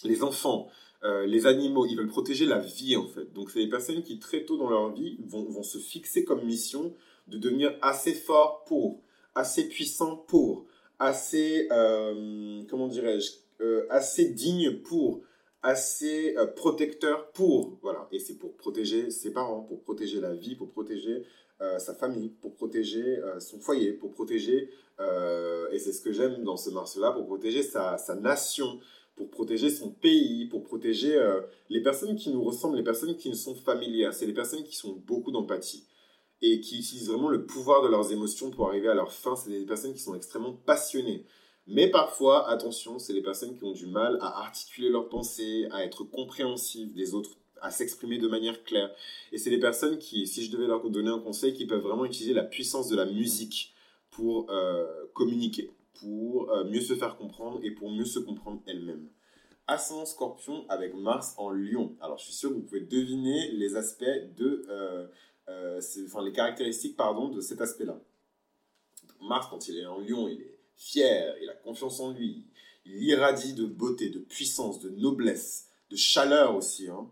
les enfants, euh, les animaux, ils veulent protéger la vie en fait. Donc c'est des personnes qui très tôt dans leur vie vont, vont se fixer comme mission de devenir assez fort pour assez puissant pour, assez, euh, comment dirais-je, euh, assez digne pour, assez euh, protecteur pour, voilà. Et c'est pour protéger ses parents, pour protéger la vie, pour protéger sa famille, pour protéger son foyer, pour protéger, et c'est ce que j'aime dans ce Mars-là, pour protéger sa, sa, nation, pour protéger son pays, pour protéger les personnes qui nous ressemblent, les personnes qui nous sont familières. C'est les personnes qui sont beaucoup d'empathie et qui utilisent vraiment le pouvoir de leurs émotions pour arriver à leur fin. C'est des personnes qui sont extrêmement passionnées. Mais parfois, attention, c'est des personnes qui ont du mal à articuler leurs pensées, à être compréhensives des autres, à s'exprimer de manière claire. Et c'est des personnes qui, si je devais leur donner un conseil, qui peuvent vraiment utiliser la puissance de la musique pour euh, communiquer, pour euh, mieux se faire comprendre et pour mieux se comprendre elles-mêmes. Ascendant Scorpion avec Mars en Lion. Alors, je suis sûr que vous pouvez deviner les aspects de euh, euh, enfin, les caractéristiques pardon, de cet aspect-là. Mars, quand il est en lion, il est fier, il a confiance en lui, il irradie de beauté, de puissance, de noblesse, de chaleur aussi. Hein.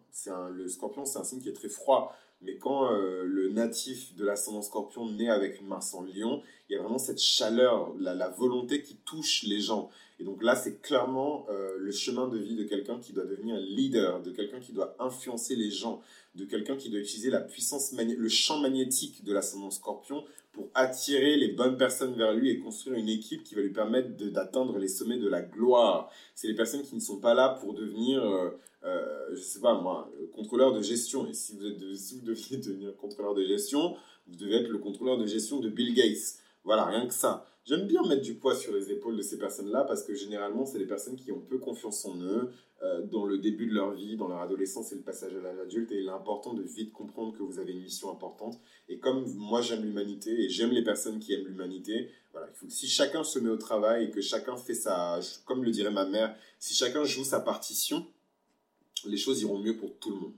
Le scorpion, c'est un signe qui est très froid. Mais quand euh, le natif de l'ascendant scorpion naît avec une Mars en lion, il y a vraiment cette chaleur, la, la volonté qui touche les gens. Et donc là, c'est clairement euh, le chemin de vie de quelqu'un qui doit devenir leader, de quelqu'un qui doit influencer les gens, de quelqu'un qui doit utiliser la puissance, le champ magnétique de l'ascendant scorpion pour attirer les bonnes personnes vers lui et construire une équipe qui va lui permettre d'atteindre les sommets de la gloire. C'est les personnes qui ne sont pas là pour devenir, euh, euh, je sais pas moi, contrôleur de gestion. Et si vous, êtes si vous deviez devenir contrôleur de gestion, vous devez être le contrôleur de gestion de Bill Gates. Voilà, rien que ça. J'aime bien mettre du poids sur les épaules de ces personnes-là parce que généralement, c'est des personnes qui ont peu confiance en eux dans le début de leur vie, dans leur adolescence et le passage à l'âge adulte. Et il est important de vite comprendre que vous avez une mission importante. Et comme moi, j'aime l'humanité et j'aime les personnes qui aiment l'humanité, voilà, il faut que si chacun se met au travail et que chacun fait sa. Comme le dirait ma mère, si chacun joue sa partition, les choses iront mieux pour tout le monde.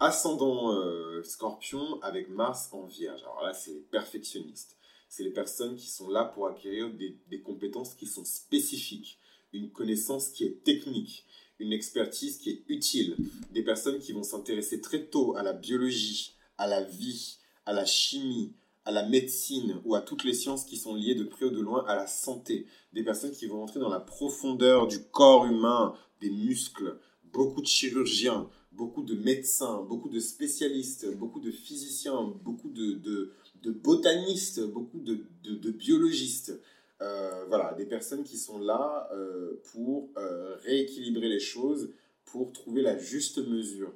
Ascendant euh, scorpion avec Mars en vierge. Alors là, c'est les perfectionnistes c'est les personnes qui sont là pour acquérir des, compétences qui sont spécifiques, une connaissance qui est technique, une expertise qui est utile, des personnes qui vont s'intéresser très tôt à la biologie, à la vie, à la chimie, à la médecine ou à toutes les sciences qui sont liées de près ou de loin à la santé, des personnes qui vont entrer dans la profondeur du corps humain, des muscles, beaucoup de chirurgiens, beaucoup de médecins, beaucoup de spécialistes, beaucoup de physiciens, beaucoup de botanistes, beaucoup de, biologistes. Euh, voilà, des personnes qui sont là euh, pour euh, rééquilibrer les choses, pour trouver la juste mesure,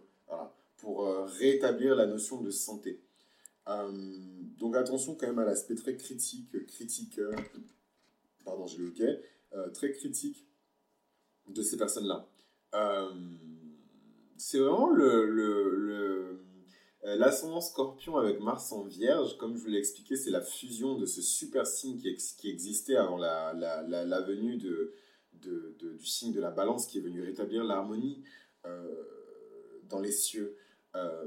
pour rétablir la notion de santé. donc attention quand même à l'aspect très critique, critique, pardon, j'ai le ok, très critique de ces personnes-là. c'est vraiment le, le euh, l'ascendant scorpion avec Mars en vierge, comme je vous l'ai expliqué, c'est la fusion de ce super signe qui, existait avant la, venue du signe de la balance qui est venu rétablir l'harmonie euh, dans les cieux. Euh,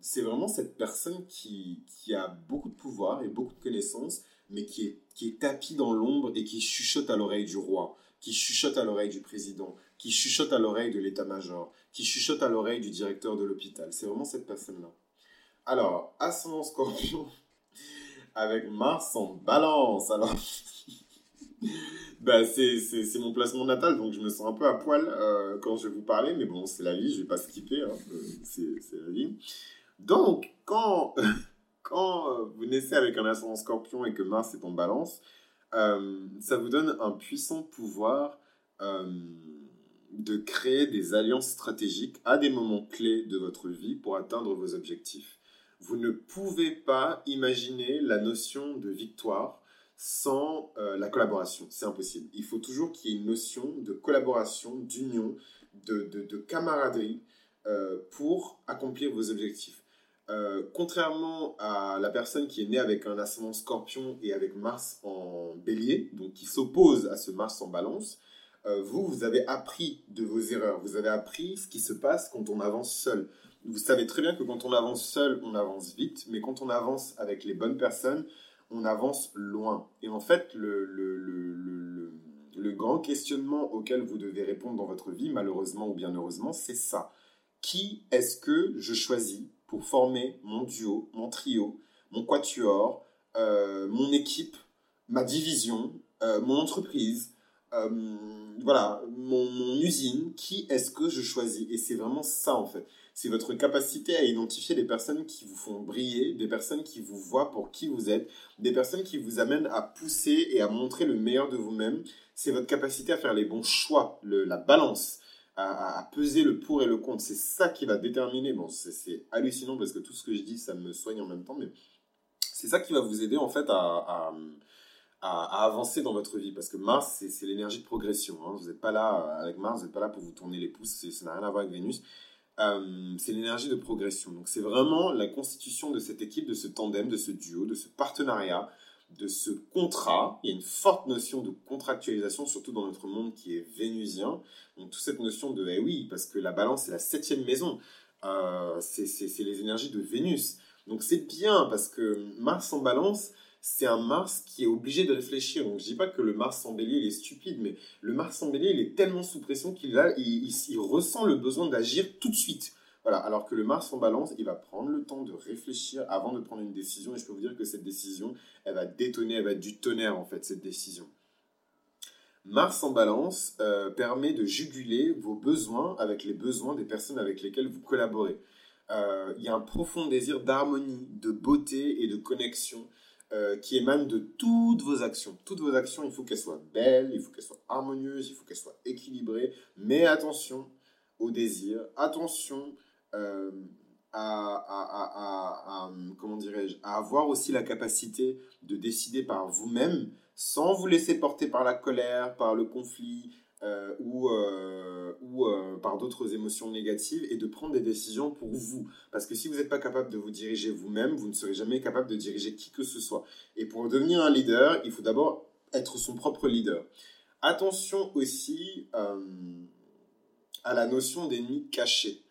c'est vraiment cette personne qui, a beaucoup de pouvoir et beaucoup de connaissances, mais qui est, qui est tapis dans l'ombre et qui chuchote à l'oreille du roi, qui chuchote à l'oreille du président, qui chuchote à l'oreille de l'état-major, qui chuchote à l'oreille du directeur de l'hôpital. C'est vraiment cette personne-là. Alors, ascendant scorpion avec Mars en balance. Alors, bah, c'est mon placement natal, donc je me sens un peu à poil euh, quand je vais vous parler, mais bon, c'est la vie, je vais pas skipper, hein, euh, c'est la vie. Donc, quand, quand euh, vous naissez avec un ascendant scorpion et que Mars est en balance, ça vous donne un puissant pouvoir de créer des alliances stratégiques à des moments clés de votre vie pour atteindre vos objectifs. Vous ne pouvez pas imaginer la notion de victoire sans euh, la collaboration. C'est impossible. Il faut toujours qu'il y ait une notion de collaboration, d'union, de, de, camaraderie euh, pour accomplir vos objectifs. Euh, contrairement à la personne qui est née avec un ascendant scorpion et avec Mars en bélier, donc qui s'oppose à ce Mars en balance, vous, vous avez appris de vos erreurs. Vous avez appris ce qui se passe quand on avance seul vous savez très bien que quand on avance seul, on avance vite, mais quand on avance avec les bonnes personnes, on avance loin. Et en fait, le, grand questionnement auquel vous devez répondre dans votre vie, malheureusement ou bien heureusement, c'est ça. Qui est-ce que je choisis pour former mon duo, mon trio, mon quatuor, euh, mon équipe, ma division, euh, mon entreprise, euh, voilà, mon usine? Qui est-ce que je choisis? Et c'est vraiment ça en fait c'est votre capacité à identifier des personnes qui vous font briller, des personnes qui vous voient pour qui vous êtes, des personnes qui vous amènent à pousser et à montrer le meilleur de vous-même. C'est votre capacité à faire les bons choix, la balance, à, peser le pour et le contre. C'est ça qui va déterminer. Bon, c'est hallucinant parce que tout ce que je dis, ça me soigne en même temps, mais c'est ça qui va vous aider en fait à, avancer dans votre vie. Parce que Mars, c'est l'énergie de progression. Hein. Vous n'êtes pas là, avec Mars, vous n'êtes pas là pour vous tourner les pouces, ça n'a rien à voir avec Vénus. Euh, c'est l'énergie de progression. Donc c'est vraiment la constitution de cette équipe, de ce tandem, de ce duo, de ce partenariat, de ce contrat. Il y a une forte notion de contractualisation, surtout dans notre monde qui est vénusien. Donc toute cette notion de, eh oui, parce que la balance, c'est la septième maison. Euh, c'est les énergies de Vénus. Donc c'est bien parce que Mars en balance, c'est un Mars qui est obligé de réfléchir. Donc je dis pas que le Mars en bélier est stupide, mais le Mars en bélier il est tellement sous pression qu'il il, ressent le besoin d'agir tout de suite. Voilà, alors que le Mars en balance, il va prendre le temps de réfléchir avant de prendre une décision. Et je peux vous dire que cette décision, elle va détonner, elle va être du tonnerre en fait, cette décision. Mars en balance euh, permet de juguler vos besoins avec les besoins des personnes avec lesquelles vous collaborez. Euh, il y a un profond désir d'harmonie, de beauté et de connexion euh, qui émanent de toutes vos actions. Toutes vos actions, il faut qu'elles soient belles, il faut qu'elles soient harmonieuses, il faut qu'elles soient équilibrées. Mais attention au désir, attention euh, à, comment dirais-je, à avoir aussi la capacité de décider par vous-même sans vous laisser porter par la colère, par le conflit euh, ou, euh, ou euh, par d'autres émotions négatives et de prendre des décisions pour vous. Parce que si vous n'êtes pas capable de vous diriger vous-même, vous ne serez jamais capable de diriger qui que ce soit. Et pour devenir un leader, il faut d'abord être son propre leader. Attention aussi à la notion d'ennemi caché.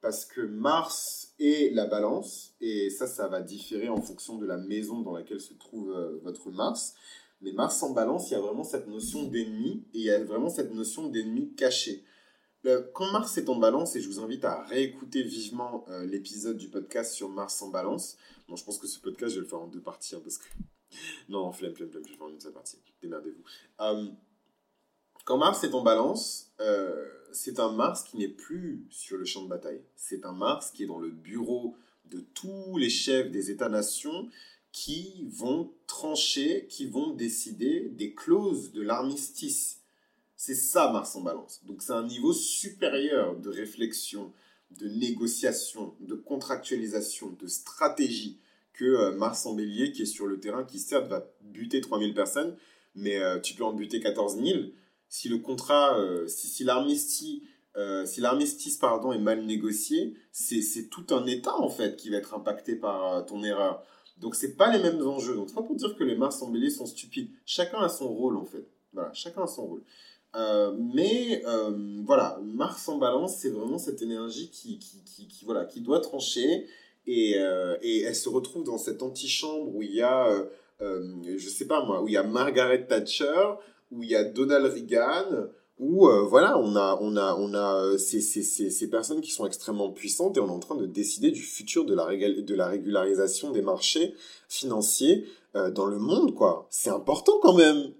Parce que Mars est la balance, et ça, ça va différer en fonction de la maison dans laquelle se trouve votre Mars. Mais Mars en balance, il y a vraiment cette notion d'ennemi et il y a vraiment cette notion d'ennemi caché. Euh, quand Mars est en balance, et je vous invite à réécouter vivement euh, l'épisode du podcast sur Mars en balance. Bon, je pense que ce podcast, je vais le faire en deux parties hein, parce que. non, flemme, flemme, flemme, je vais le faire en une seule partie. Démerdez-vous. Euh, quand Mars est en balance, c'est un Mars qui n'est plus sur le champ de bataille. C'est un Mars qui est dans le bureau de tous les chefs des États-nations qui vont trancher, qui vont décider des clauses de l'armistice. C'est ça Mars en balance. Donc c'est un niveau supérieur de réflexion, de négociation, de contractualisation, de stratégie que euh, Mars en bélier qui est sur le terrain, qui certes va buter 3000 personnes, mais euh, tu peux en buter 14 000. Si le contrat, euh, si, l'armistice si est mal négocié, c'est tout un État en fait qui va être impacté par ton erreur. Donc, c'est pas les mêmes enjeux. Donc, c'est pas pour dire que les Mars en bélier sont stupides. Chacun a son rôle, en fait. Voilà, chacun a son rôle. Euh, mais euh, voilà, Mars en balance, c'est vraiment cette énergie qui, qui, qui, voilà, qui doit trancher. Et, euh, et, elle se retrouve dans cette antichambre où il y a, je sais pas moi, où il y a Margaret Thatcher, où il y a Donald Reagan, où euh, voilà, on a, on a, on a euh, ces, ces, ces, personnes qui sont extrêmement puissantes et on est en train de décider du futur de la, de la régularisation des marchés financiers euh, dans le monde, quoi. C'est important quand même.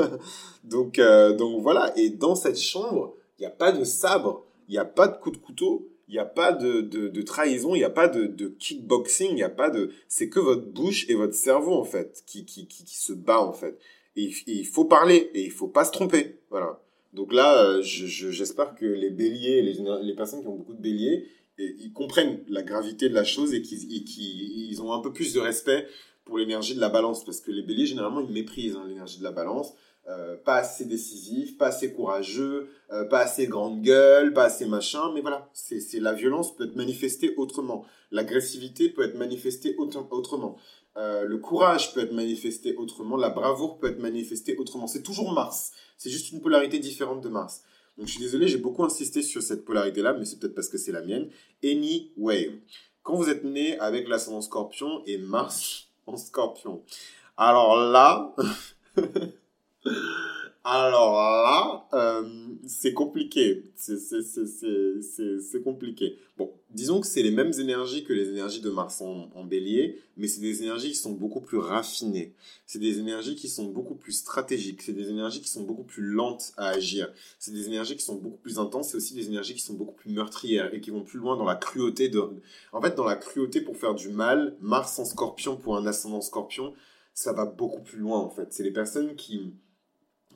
donc, donc voilà, et dans cette chambre, il n'y a pas de sabre, il n'y a pas de coup de couteau, il n'y a pas de, de, de trahison, il n'y a pas de, de kickboxing, il n'y a pas de... C'est que votre bouche et votre cerveau, en fait, qui, qui, qui, qui se bat, en fait. Et, et il faut parler, et il faut pas se tromper, voilà. Donc là, euh, j'espère que les béliers, les, personnes qui ont beaucoup de béliers, ils comprennent la gravité de la chose et qu'ils ont un peu plus de respect pour l'énergie de la balance. Parce que les béliers, généralement, ils méprisent hein, l'énergie de la balance. Euh, pas assez décisif, pas assez courageux, euh, pas assez grande gueule, pas assez machin, mais voilà, c'est la violence peut être manifestée autrement, l'agressivité peut être manifestée autrement, le courage peut être manifesté autrement, la bravoure peut être manifestée autrement. C'est toujours Mars. C'est juste une polarité différente de Mars. Donc je suis désolé, j'ai beaucoup insisté sur cette polarité-là, mais c'est peut-être parce que c'est la mienne. Anyway, quand vous êtes né avec l'ascendant scorpion et Mars en scorpion, alors là, alors là, euh, c'est compliqué. C'est compliqué. Bon, disons que c'est les mêmes énergies que les énergies de Mars en, en bélier, mais c'est des énergies qui sont beaucoup plus raffinées. C'est des énergies qui sont beaucoup plus stratégiques. C'est des énergies qui sont beaucoup plus lentes à agir. C'est des énergies qui sont beaucoup plus intenses. C'est aussi des énergies qui sont beaucoup plus meurtrières et qui vont plus loin dans la cruauté. De... En fait, dans la cruauté pour faire du mal, Mars en scorpion pour un ascendant scorpion, ça va beaucoup plus loin en fait. C'est les personnes qui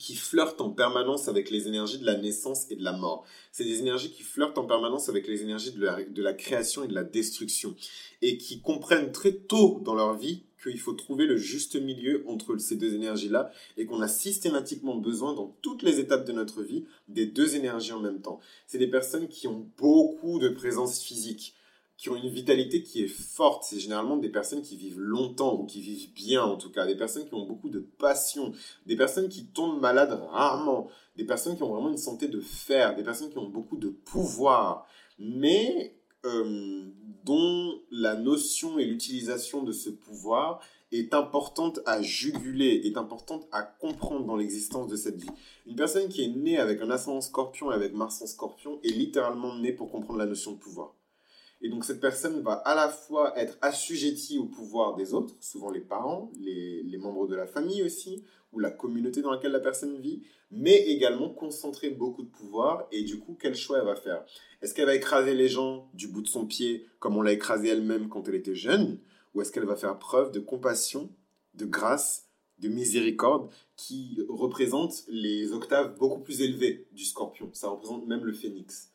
qui flirtent en permanence avec les énergies de la naissance et de la mort. C'est des énergies qui flirtent en permanence avec les énergies de la, de la création et de la destruction. Et qui comprennent très tôt dans leur vie qu'il faut trouver le juste milieu entre ces deux énergies-là et qu'on a systématiquement besoin dans toutes les étapes de notre vie des deux énergies en même temps. C'est des personnes qui ont beaucoup de présence physique qui ont une vitalité qui est forte. C'est généralement des personnes qui vivent longtemps ou qui vivent bien en tout cas, des personnes qui ont beaucoup de passion, des personnes qui tombent malades rarement, des personnes qui ont vraiment une santé de fer, des personnes qui ont beaucoup de pouvoir, mais euh, dont la notion et l'utilisation de ce pouvoir est importante à juguler, est importante à comprendre dans l'existence de cette vie. Une personne qui est née avec un ascendant scorpion et avec Mars en scorpion est littéralement née pour comprendre la notion de pouvoir. Et donc cette personne va à la fois être assujettie au pouvoir des autres, souvent les parents, les, membres de la famille aussi, ou la communauté dans laquelle la personne vit, mais également concentrer beaucoup de pouvoir. Et du coup, quel choix elle va faire? Est-ce qu'elle va écraser les gens du bout de son pied comme on l'a écrasé elle-même quand elle était jeune? Ou est-ce qu'elle va faire preuve de compassion, de grâce, de miséricorde qui représente les octaves beaucoup plus élevées du scorpion? Ça représente même le phénix.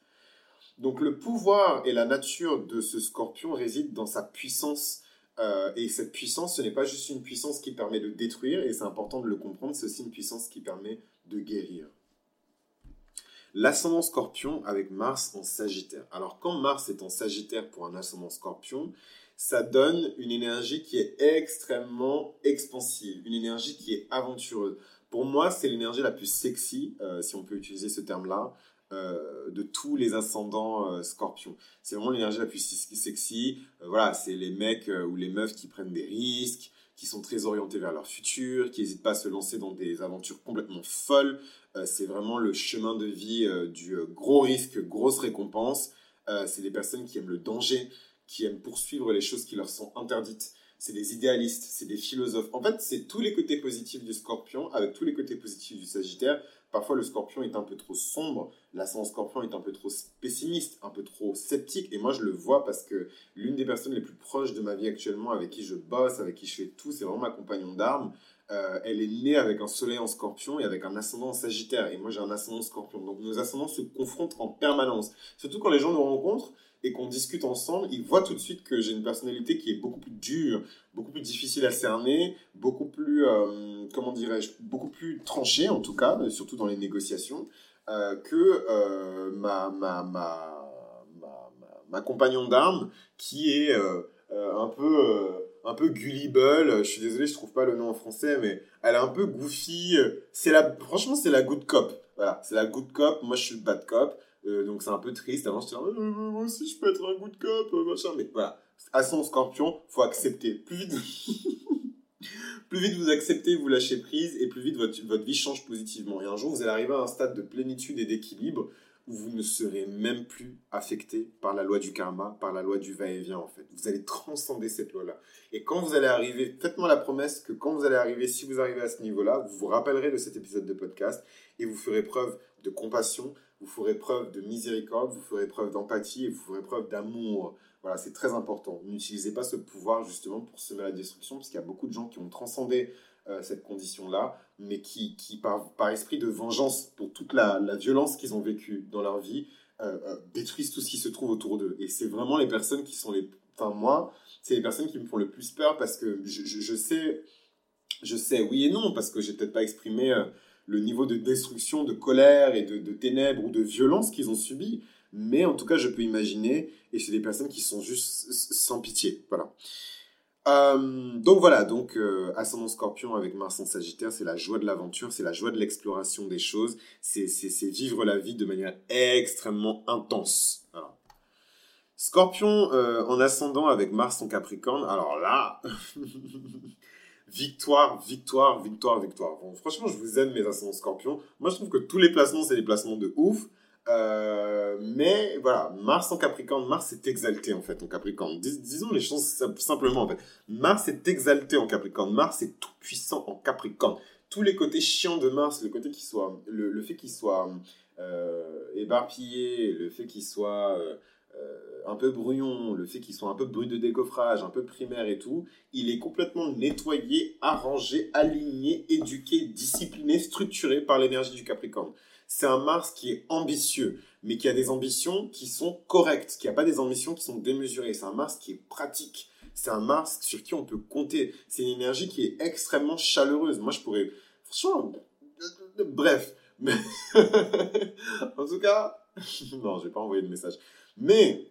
Donc le pouvoir et la nature de ce scorpion résident dans sa puissance Euh, et cette puissance, ce n'est pas juste une puissance qui permet de détruire, et c'est important de le comprendre, c'est aussi une puissance qui permet de guérir. L'ascendant scorpion avec Mars en Sagittaire. Alors quand Mars est en Sagittaire pour un ascendant scorpion, ça donne une énergie qui est extrêmement expansive, une énergie qui est aventureuse. Pour moi, c'est l'énergie la plus sexy, euh, si on peut utiliser ce terme-là, euh, de tous les ascendants euh, scorpions. C'est vraiment l'énergie la plus sexy. voilà, c'est les mecs ou les meufs qui prennent des risques, qui sont très orientés vers leur futur, qui n'hésitent pas à se lancer dans des aventures complètement folles. c'est vraiment le chemin de vie du gros risque, grosse récompense. c'est des personnes qui aiment le danger, qui aiment poursuivre les choses qui leur sont interdites. C'est des idéalistes, c'est des philosophes. En fait, c'est tous les côtés positifs du scorpion avec tous les côtés positifs du sagittaire. Parfois, le scorpion est un peu trop sombre, l'ascendant scorpion est un peu trop pessimiste, un peu trop sceptique. Et moi, je le vois parce que l'une des personnes les plus proches de ma vie actuellement, avec qui je bosse, avec qui je fais tout, c'est vraiment ma compagnon d'armes. Euh, elle est née avec un soleil en scorpion et avec un ascendant en sagittaire. Et moi, j'ai un ascendant scorpion. Donc, nos ascendants se confrontent en permanence. Surtout quand les gens nous rencontrent, et qu'on discute ensemble, il voit tout de suite que j'ai une personnalité qui est beaucoup plus dure, beaucoup plus difficile à cerner, beaucoup plus, euh, comment dirais-je, beaucoup plus tranchée en tout cas, surtout dans les négociations, euh, que euh, ma, ma, ma, ma, compagnon d'armes qui est un peu un peu gullible, je suis désolé, je trouve pas le nom en français, mais elle est un peu goofy. C'est la, franchement, c'est la good cop. Voilà, c'est la good cop. Moi, je suis le bad cop. Euh, donc c'est un peu triste. Avant, je disais, moi aussi, je peux être un good cop, euh, machin. Mais voilà, à son scorpion, faut accepter. Plus vite, plus vite vous acceptez, vous lâchez prise, et plus vite votre, votre vie change positivement. Et un jour, vous allez arriver à un stade de plénitude et d'équilibre où vous ne serez même plus affecté par la loi du karma, par la loi du va-et-vient en fait. Vous allez transcender cette loi-là. Et quand vous allez arriver, faites-moi la promesse que quand vous allez arriver, si vous arrivez à ce niveau-là, vous vous rappellerez de cet épisode de podcast et vous ferez preuve de compassion, vous ferez preuve de miséricorde, vous ferez preuve d'empathie et vous ferez preuve d'amour. Voilà, c'est très important. N'utilisez pas ce pouvoir justement pour semer la destruction, parce qu'il y a beaucoup de gens qui ont transcendé euh, cette condition-là, mais qui, qui par, par, esprit de vengeance pour toute la, la violence qu'ils ont vécue dans leur vie, euh, euh, détruisent tout ce qui se trouve autour d'eux. Et c'est vraiment les personnes qui sont les... Enfin, moi, c'est les personnes qui me font le plus peur parce que je, je, je sais... Je sais oui et non, parce que j'ai peut-être pas exprimé le niveau de destruction, de colère et de, ténèbres ou de violence qu'ils ont subi. Mais en tout cas, je peux imaginer, et c'est des personnes qui sont juste sans pitié. Voilà. Euh, donc voilà, donc euh, ascendant scorpion avec Mars en Sagittaire, c'est la joie de l'aventure, c'est la joie de l'exploration des choses, c'est vivre la vie de manière extrêmement intense. Scorpion euh, en ascendant avec Mars en Capricorne, alors là, victoire, victoire, victoire, victoire. franchement, je vous aime, mes ascendants scorpions. Moi, je trouve que tous les placements, c'est des placements de ouf. Euh, mais voilà, Mars en Capricorne, Mars est exalté en fait en Capricorne. disons les choses simplement en. Mars est exalté en Capricorne. Mars est tout puissant en Capricorne. Tous les côtés chiants de Mars, le côté qui soit, le, fait qu'il soit euh, éparpillé, le fait qu'il soit euh, un peu brouillon, le fait qu'il soit un peu bruit de décoffrage, un peu primaire et tout, il est complètement nettoyé, arrangé, aligné, éduqué, discipliné, structuré par l'énergie du Capricorne. C'est un Mars qui est ambitieux, mais qui a des ambitions qui sont correctes, qui n'a pas des ambitions qui sont démesurées. C'est un Mars qui est pratique. C'est un Mars sur qui on peut compter. C'est une énergie qui est extrêmement chaleureuse. Moi, je pourrais... Franchement, bref. Mais en tout cas, non, je vais pas envoyer de message. Mais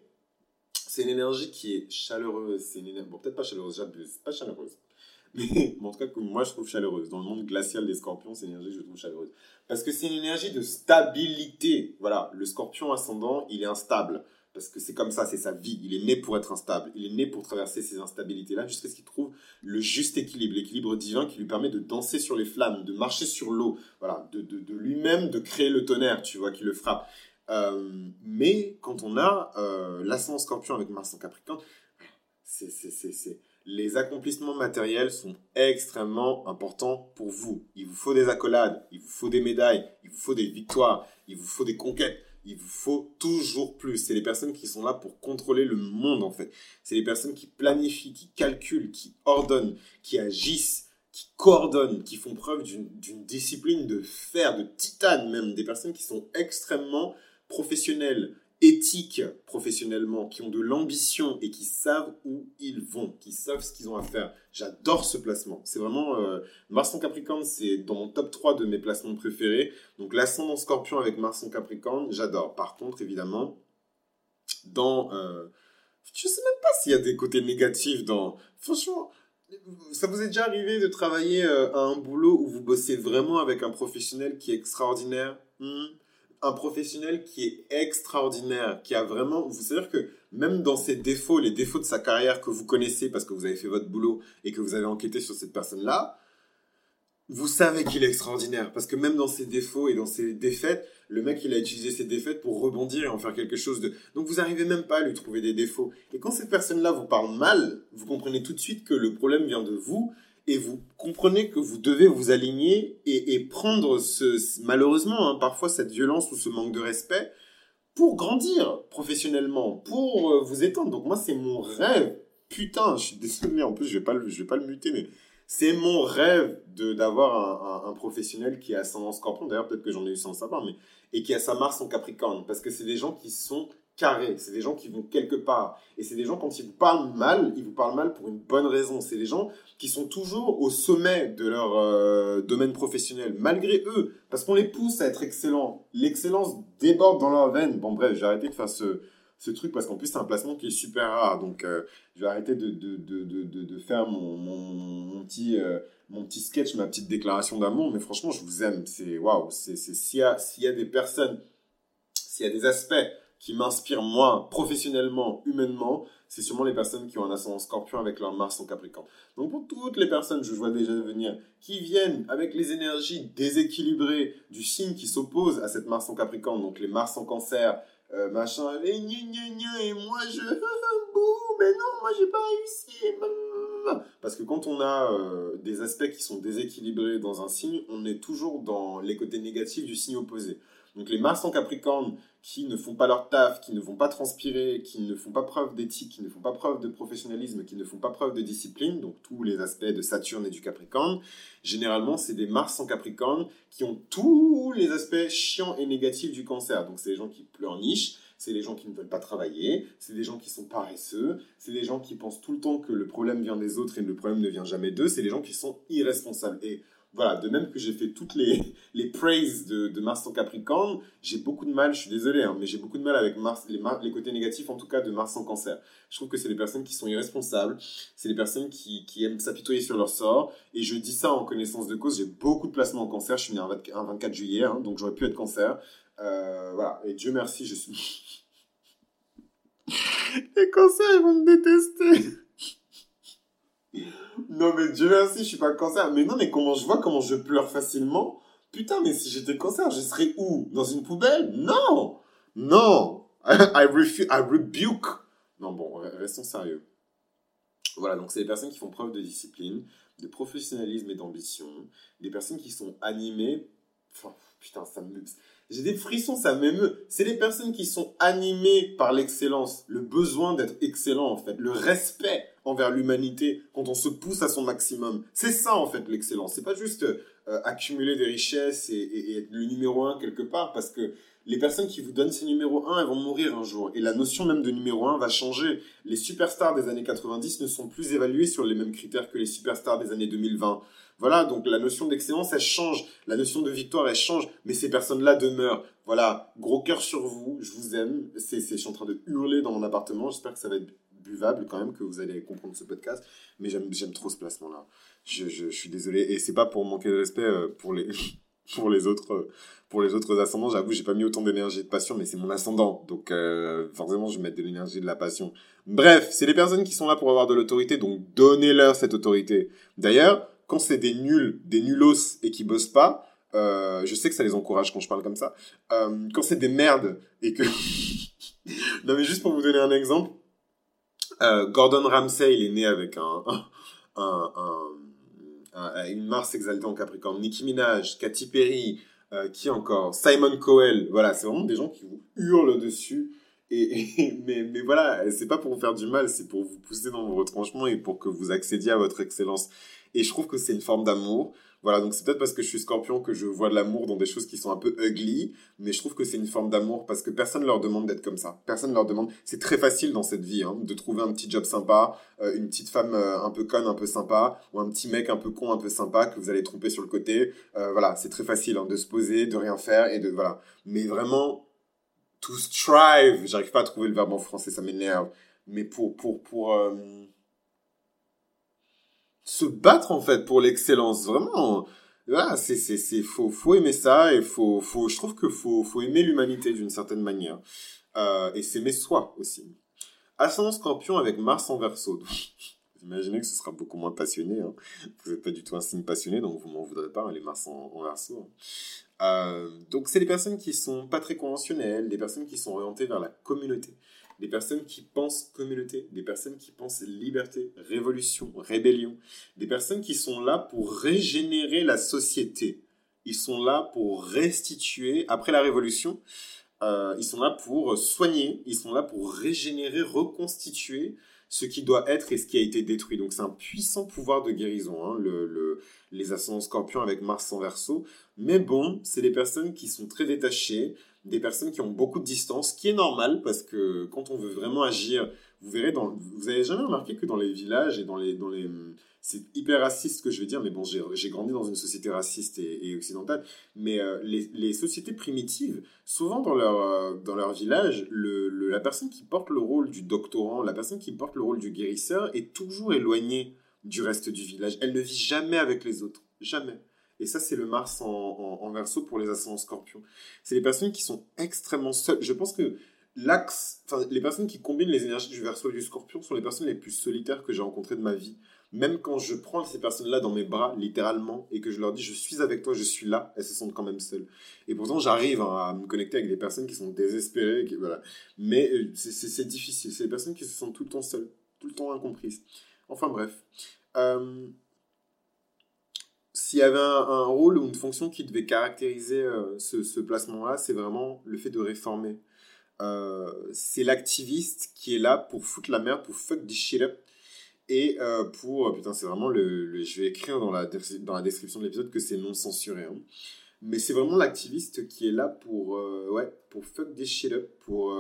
c'est une énergie qui est chaleureuse. C'est une Bon, peut-être pas chaleureuse, j'abuse. Pas chaleureuse. Mais en tout cas, moi, je trouve chaleureuse. Dans le monde glacial des scorpions, c'est une énergie que je trouve chaleureuse. Parce que c'est une énergie de stabilité. Voilà, le scorpion ascendant, il est instable. Parce que c'est comme ça, c'est sa vie. Il est né pour être instable. Il est né pour traverser ces instabilités-là jusqu'à ce qu'il trouve le juste équilibre, l'équilibre divin qui lui permet de danser sur les flammes, de marcher sur l'eau, voilà, de lui-même de créer le tonnerre, tu vois, qui le frappe. Euh, mais quand on a euh, l'ascendant scorpion avec Mars en Capricorne, c'est, les accomplissements matériels sont extrêmement importants pour vous. Il vous faut des accolades, il vous faut des médailles, il vous faut des victoires, il vous faut des conquêtes. Il vous faut toujours plus. C'est les personnes qui sont là pour contrôler le monde, en fait. C'est les personnes qui planifient, qui calculent, qui ordonnent, qui agissent, qui coordonnent, qui font preuve d'une discipline de fer, de titane même. Des personnes qui sont extrêmement professionnelles, éthiques professionnellement, qui ont de l'ambition et qui savent où ils vont, qui savent ce qu'ils ont à faire. J'adore ce placement. C'est vraiment... Euh, Mars en Capricorne, c'est dans mon top 3 de mes placements préférés. Donc l'ascendant Scorpion avec Mars en Capricorne, j'adore. Par contre, évidemment, dans... Euh, je sais même pas s'il y a des côtés négatifs dans... Franchement, ça vous est déjà arrivé de travailler euh, à un boulot où vous bossez vraiment avec un professionnel qui est extraordinaire? Hmm? Un professionnel qui est extraordinaire, qui a vraiment, c'est-à-dire que même dans ses défauts, les défauts de sa carrière que vous connaissez parce que vous avez fait votre boulot et que vous avez enquêté sur cette personne-là, vous savez qu'il est extraordinaire parce que même dans ses défauts et dans ses défaites, le mec il a utilisé ses défaites pour rebondir et en faire quelque chose de. Donc vous n'arrivez même pas à lui trouver des défauts. Et quand cette personne-là vous parle mal, vous comprenez tout de suite que le problème vient de vous et vous comprenez que vous devez vous aligner et, prendre ce, malheureusement, hein, parfois cette violence ou ce manque de respect pour grandir professionnellement, pour euh, vous étendre. Donc moi, c'est mon rêve. Putain, je suis désolé, en plus, je vais pas je vais pas le muter, mais c'est mon rêve de d'avoir un, un, professionnel qui a ascendant scorpion. D'ailleurs, peut-être que j'en ai eu sans savoir, mais et qui a sa Mars en Capricorne, parce que c'est des gens qui sont carré. C'est des gens qui vont quelque part. Et c'est des gens, quand ils vous parlent mal, ils vous parlent mal pour une bonne raison. C'est des gens qui sont toujours au sommet de leur euh, domaine professionnel, malgré eux, parce qu'on les pousse à être excellents. L'excellence déborde dans leur veine. Bon, bref, j'ai arrêté de faire ce, ce truc parce qu'en plus, c'est un placement qui est super rare. Donc, euh, je vais arrêter de, de, de, de, faire mon, mon, petit. Euh, mon petit sketch, ma petite déclaration d'amour, mais franchement, je vous aime. C'est waouh. C'est s'il y y a des personnes, s'il y a des aspects qui m'inspirent moi, professionnellement, humainement, c'est sûrement les personnes qui ont un ascendant scorpion avec leur Mars en Capricorne. Donc pour toutes les personnes, je vois déjà venir, qui viennent avec les énergies déséquilibrées du signe qui s'oppose à cette Mars en Capricorne, donc les Mars en Cancer, euh, machin, et et moi je, bouh, mais non, moi j'ai pas réussi. Parce que quand on a euh, des aspects qui sont déséquilibrés dans un signe, on est toujours dans les côtés négatifs du signe opposé. Donc les Mars en Capricorne qui ne font pas leur taf, qui ne vont pas transpirer, qui ne font pas preuve d'éthique, qui ne font pas preuve de professionnalisme, qui ne font pas preuve de discipline, donc tous les aspects de Saturne et du Capricorne, généralement c'est des Mars en Capricorne qui ont tous les aspects chiants et négatifs du cancer. Donc c'est les gens qui pleurnichent, c'est les gens qui ne veulent pas travailler, c'est des gens qui sont paresseux, c'est des gens qui pensent tout le temps que le problème vient des autres et le problème ne vient jamais d'eux, c'est les gens qui sont irresponsables. Et voilà, de même que j'ai fait toutes les, les praises de, de Mars en Capricorne, j'ai beaucoup de mal, je suis désolé, hein, mais j'ai beaucoup de mal avec Mars, les, les côtés négatifs en tout cas de Mars en Cancer. Je trouve que c'est des personnes qui sont irresponsables, c'est des personnes qui, qui aiment s'apitoyer sur leur sort, et je dis ça en connaissance de cause, j'ai beaucoup de placements en Cancer, je suis né un 24 juillet, hein, donc j'aurais pu être Cancer. Euh, voilà, et Dieu merci, je suis... les cancers, ils vont me détester non, mais Dieu merci, je suis pas cancer. Mais non, mais comment je vois comment je pleure facilement? Putain, mais si j'étais cancer, je serais où? Dans une poubelle? Non Non I, refuse, I rebuke. Non, bon, restons sérieux. Voilà, donc c'est des personnes qui font preuve de discipline, de professionnalisme et d'ambition, des personnes qui sont animées. Enfin, putain, ça me. J'ai des frissons, ça m'émeut. C'est les personnes qui sont animées par l'excellence, le besoin d'être excellent en fait, le respect envers l'humanité quand on se pousse à son maximum. C'est ça en fait l'excellence. C'est pas juste euh, accumuler des richesses et, être le numéro un quelque part parce que les personnes qui vous donnent ces numéros 1, elles vont mourir un jour. Et la notion même de numéro 1 va changer. Les superstars des années 90 ne sont plus évaluées sur les mêmes critères que les superstars des années 2020. Voilà, donc la notion d'excellence, elle change. La notion de victoire, elle change. Mais ces personnes-là demeurent. Voilà, gros cœur sur vous. Je vous aime. C'est, je suis en train de hurler dans mon appartement. J'espère que ça va être buvable quand même, que vous allez comprendre ce podcast. Mais j'aime, trop ce placement-là. Je, je, suis désolé. Et c'est pas pour manquer de respect euh, pour les, pour les autres, euh, pour les autres ascendants. J'avoue, j'ai pas mis autant d'énergie et de passion, mais c'est mon ascendant. Donc, euh, forcément, je vais mettre de l'énergie et de la passion. Bref, c'est les personnes qui sont là pour avoir de l'autorité, donc donnez-leur cette autorité. D'ailleurs, quand c'est des nuls, des nulos et qui bossent pas, je sais que ça les encourage quand je parle comme ça. Quand c'est des merdes et que... non mais juste pour vous donner un exemple, euh, Gordon Ramsay, il est né avec un, un, un, une Mars exaltée en Capricorne. Nicki Minaj, Katy Perry, euh, qui encore? Simon Cowell. Voilà, c'est vraiment des gens qui vous hurlent dessus. Et, mais, mais voilà, c'est pas pour vous faire du mal, c'est pour vous pousser dans vos retranchements et pour que vous accédiez à votre excellence. Et je trouve que c'est une forme d'amour. Voilà, donc c'est peut-être parce que je suis scorpion que je vois de l'amour dans des choses qui sont un peu ugly, mais je trouve que c'est une forme d'amour parce que personne leur demande d'être comme ça. Personne leur demande. C'est très facile dans cette vie hein, de trouver un petit job sympa, euh, une petite femme euh, un peu conne, un peu sympa, ou un petit mec un peu con, un peu sympa que vous allez tromper sur le côté. Euh, voilà, c'est très facile hein, de se poser, de rien faire et de voilà. Mais vraiment, to strive, j'arrive pas à trouver le verbe en français, ça m'énerve. Mais pour pour pour se battre en fait pour l'excellence vraiment voilà c'est c'est c'est faut faut aimer ça et faut faut je trouve que faut faut aimer l'humanité d'une certaine manière euh, et s'aimer soi aussi ascendant scorpion avec Mars en vous imaginez que ce sera beaucoup moins passionné hein. vous n'êtes pas du tout un signe passionné donc vous m'en voudrez pas hein, les Mars en, en Verseau hein. euh, donc c'est des personnes qui sont pas très conventionnelles des personnes qui sont orientées vers la communauté des personnes qui pensent communauté, des personnes qui pensent liberté, révolution, rébellion, des personnes qui sont là pour régénérer la société. Ils sont là pour restituer, après la révolution, euh, ils sont là pour soigner, ils sont là pour régénérer, reconstituer ce qui doit être et ce qui a été détruit. Donc c'est un puissant pouvoir de guérison, hein, le, les ascendants scorpions avec Mars en verso. Mais bon, c'est des personnes qui sont très détachées, des personnes qui ont beaucoup de distance, qui est normal parce que quand on veut vraiment agir, vous verrez, dans, vous avez jamais remarqué que dans les villages et dans les, dans les, c'est hyper raciste ce que je vais dire, mais bon, j'ai grandi dans une société raciste et, occidentale, mais euh, les, les, sociétés primitives, souvent dans leur, euh, dans leur village, le, la personne qui porte le rôle du doctorant, la personne qui porte le rôle du guérisseur est toujours éloignée du reste du village. Elle ne vit jamais avec les autres, jamais. Et ça, c'est le Mars en, en, verso pour les ascendants scorpions. C'est les personnes qui sont extrêmement seules. Je pense que l'axe, enfin, les personnes qui combinent les énergies du verso et du scorpion sont les personnes les plus solitaires que j'ai rencontrées de ma vie. Même quand je prends ces personnes-là dans mes bras, littéralement, et que je leur dis je suis avec toi, je suis là, elles se sentent quand même seules. Et pourtant, j'arrive à me connecter avec des personnes qui sont désespérées, voilà. Mais euh, c'est difficile. C'est des personnes qui se sentent tout le temps seules, tout le temps incomprises. Enfin bref. Euh, s'il y avait un, rôle ou une fonction qui devait caractériser euh, ce, placement-là, c'est vraiment le fait de réformer. Euh, c'est l'activiste qui est là pour foutre la merde, pour fuck this shit up. Et euh, pour. Putain, c'est vraiment le, Je vais écrire dans la, description de l'épisode que c'est non censuré. Hein. Mais c'est vraiment l'activiste qui est là pour. ouais, pour fuck this shit up. Pour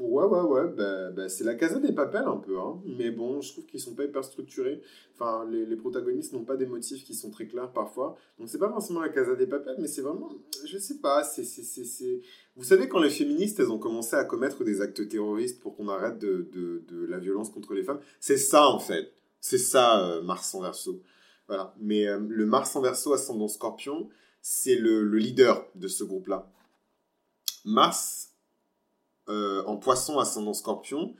ouais, ouais, ouais, bah, bah, c'est la casa des papels un peu, hein. mais bon, je trouve qu'ils sont pas hyper structurés. Enfin, les, protagonistes n'ont pas des motifs qui sont très clairs parfois. Donc, c'est pas forcément la casa des papels, mais c'est vraiment, je sais pas, c'est, c'est, c'est, Vous savez, quand les féministes, elles ont commencé à commettre des actes terroristes pour qu'on arrête de, de, de, la violence contre les femmes, c'est ça en fait. C'est ça, euh, Mars en verso. Voilà. Mais euh, le Mars en verso ascendant scorpion, c'est le, le leader de ce groupe-là. Mars euh, en poisson ascendant scorpion,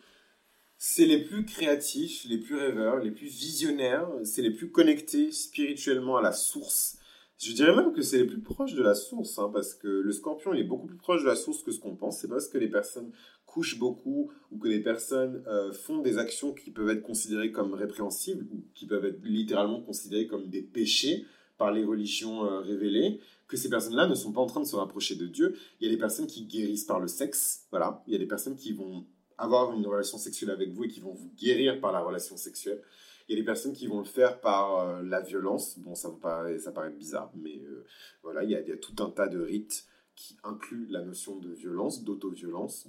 c'est les plus créatifs, les plus rêveurs, les plus visionnaires, c'est les plus connectés spirituellement à la source. Je dirais même que c'est les plus proches de la source, hein, parce que le scorpion est beaucoup plus proche de la source que ce qu'on pense. C'est parce que les personnes couchent beaucoup ou que les personnes euh, font des actions qui peuvent être considérées comme répréhensibles ou qui peuvent être littéralement considérées comme des péchés par les religions euh, révélées que ces personnes-là ne sont pas en train de se rapprocher de Dieu. Il y a des personnes qui guérissent par le sexe, voilà. Il y a des personnes qui vont avoir une relation sexuelle avec vous et qui vont vous guérir par la relation sexuelle. Il y a des personnes qui vont le faire par euh, la violence. Bon, ça, vous paraît, ça paraît bizarre, mais euh, voilà, il y, a, il y, a, tout un tas de rites qui incluent la notion de violence, d'auto-violence,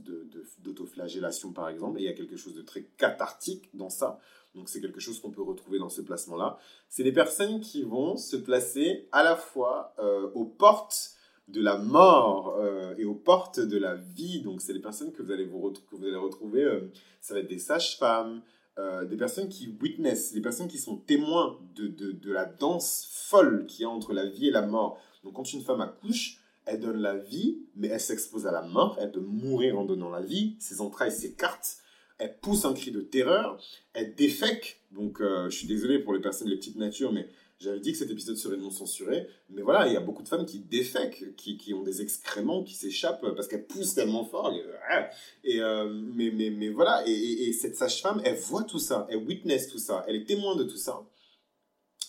d'autoflagellation par exemple. Et il y a quelque chose de très cathartique dans ça. Donc c'est quelque chose qu'on peut retrouver dans ce placement-là. C'est des personnes qui vont se placer à la fois euh, aux portes de la mort euh, et aux portes de la vie. Donc c'est des personnes que vous allez, vous, retrouver, euh, ça va être des sages-femmes, des personnes qui witness, des personnes qui sont témoins de, de, la danse folle qui a entre la vie et la mort. Donc quand une femme accouche, elle donne la vie, mais elle s'expose à la mort, elle peut mourir en donnant la vie, ses entrailles s'écartent, elle pousse un cri de terreur, elle défèque. Donc, euh, je suis désolé pour les personnes, les petites natures, mais j'avais dit que cet épisode serait non censuré. Mais voilà, il y a beaucoup de femmes qui défèquent, qui, ont des excréments qui s'échappent parce qu'elles poussent tellement fort. Et, euh, mais, voilà, et, cette sage-femme, elle voit tout ça, elle witness tout ça, elle est témoin de tout ça.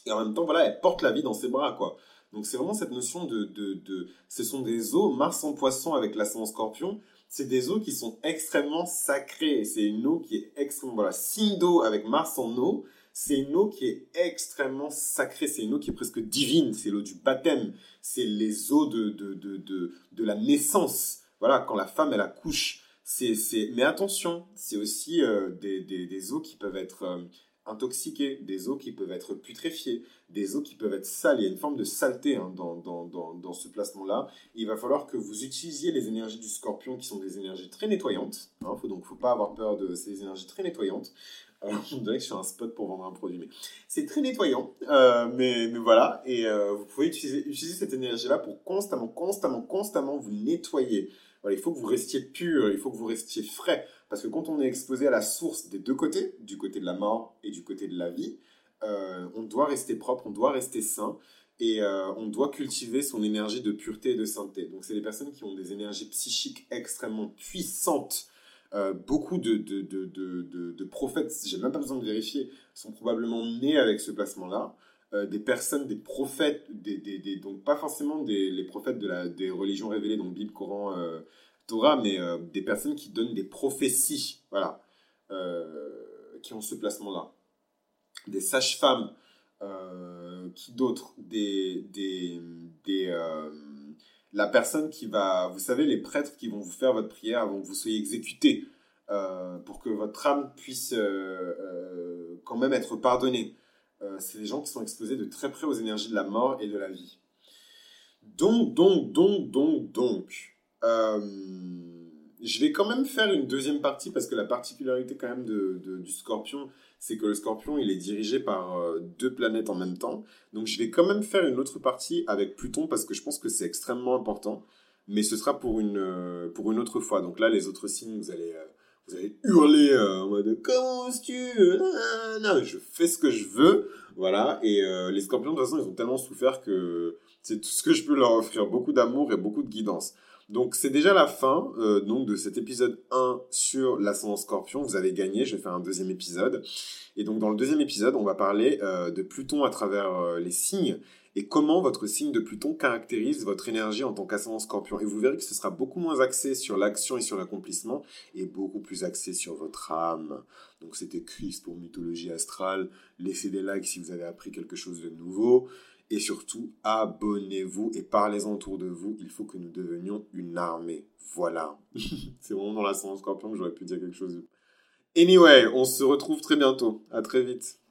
Et en même temps, voilà, elle porte la vie dans ses bras, quoi. Donc c'est vraiment cette notion de, de, de, Ce sont des eaux, Mars en poisson avec l'ascendant scorpion, c'est des eaux qui sont extrêmement sacrées. C'est une eau qui est extrêmement... Voilà, signe d'eau avec Mars en eau, c'est une eau qui est extrêmement sacrée, c'est une eau qui est presque divine, c'est l'eau du baptême, c'est les eaux de, de, de, de, la naissance. Voilà, quand la femme, elle accouche. C'est. Mais attention, c'est aussi euh, des, des, des, eaux qui peuvent être euh, intoxiquées, des eaux qui peuvent être putréfiées, des eaux qui peuvent être sales. Il y a une forme de saleté hein, dans, ce placement-là. Il va falloir que vous utilisiez les énergies du scorpion qui sont des énergies très nettoyantes. Hein, faut donc faut pas avoir peur de ces énergies très nettoyantes. Euh, on dirait que je suis un spot pour vendre un produit, mais c'est très nettoyant. Euh, mais, voilà, et euh, vous pouvez utiliser, cette énergie-là pour constamment, constamment, constamment vous nettoyer. Il faut que vous restiez pur, il faut que vous restiez frais. Parce que quand on est exposé à la source des deux côtés, du côté de la mort et du côté de la vie, euh, on doit rester propre, on doit rester sain et euh, on doit cultiver son énergie de pureté et de sainteté. Donc c'est des personnes qui ont des énergies psychiques extrêmement puissantes. Euh, beaucoup de, de, de, de, prophètes, j'ai même pas besoin de vérifier, sont probablement nés avec ce placement-là. des personnes, des prophètes, des, des, des, donc pas forcément des, les prophètes de la, des religions révélées, donc Bible, Coran, Mais des personnes qui donnent des prophéties, voilà, qui ont ce placement-là des sages-femmes, euh, qui d'autres Des, des, des euh, la personne qui va, vous savez, les prêtres qui vont vous faire votre prière avant que vous soyez exécuté, euh, pour que votre âme puisse quand même être pardonnée. c'est des gens qui sont exposés de très près aux énergies de la mort et de la vie. Donc, donc, donc, donc, donc, je vais quand même faire une deuxième partie parce que la particularité quand même de, du scorpion, c'est que le scorpion, il est dirigé par euh, deux planètes en même temps. Donc je vais quand même faire une autre partie avec Pluton parce que je pense que c'est extrêmement important. Mais ce sera pour une, euh, pour une autre fois. Donc là, les autres signes, vous allez, euh, vous allez hurler en mode Comment tu Non, je fais ce que je veux. Voilà. Et les scorpions, de toute façon, ils ont tellement souffert que c'est tout ce que je peux leur offrir. Beaucoup d'amour et beaucoup de guidance. Donc c'est déjà la fin euh, donc de cet épisode 1 sur l'ascendant scorpion. Vous avez gagné, je vais faire un deuxième épisode. Et donc dans le deuxième épisode, on va parler euh, de Pluton à travers euh, les signes et comment votre signe de Pluton caractérise votre énergie en tant qu'ascendant scorpion. Et vous verrez que ce sera beaucoup moins axé sur l'action et sur l'accomplissement et beaucoup plus axé sur votre âme. Donc c'était Chris pour Mythologie Astrale. Laissez des likes si vous avez appris quelque chose de nouveau. Et surtout, abonnez-vous et parlez-en autour de vous. Il faut que nous devenions une armée. Voilà. C'est vraiment dans la sens scorpion que j'aurais pu dire quelque chose. Anyway, on se retrouve très bientôt. À très vite.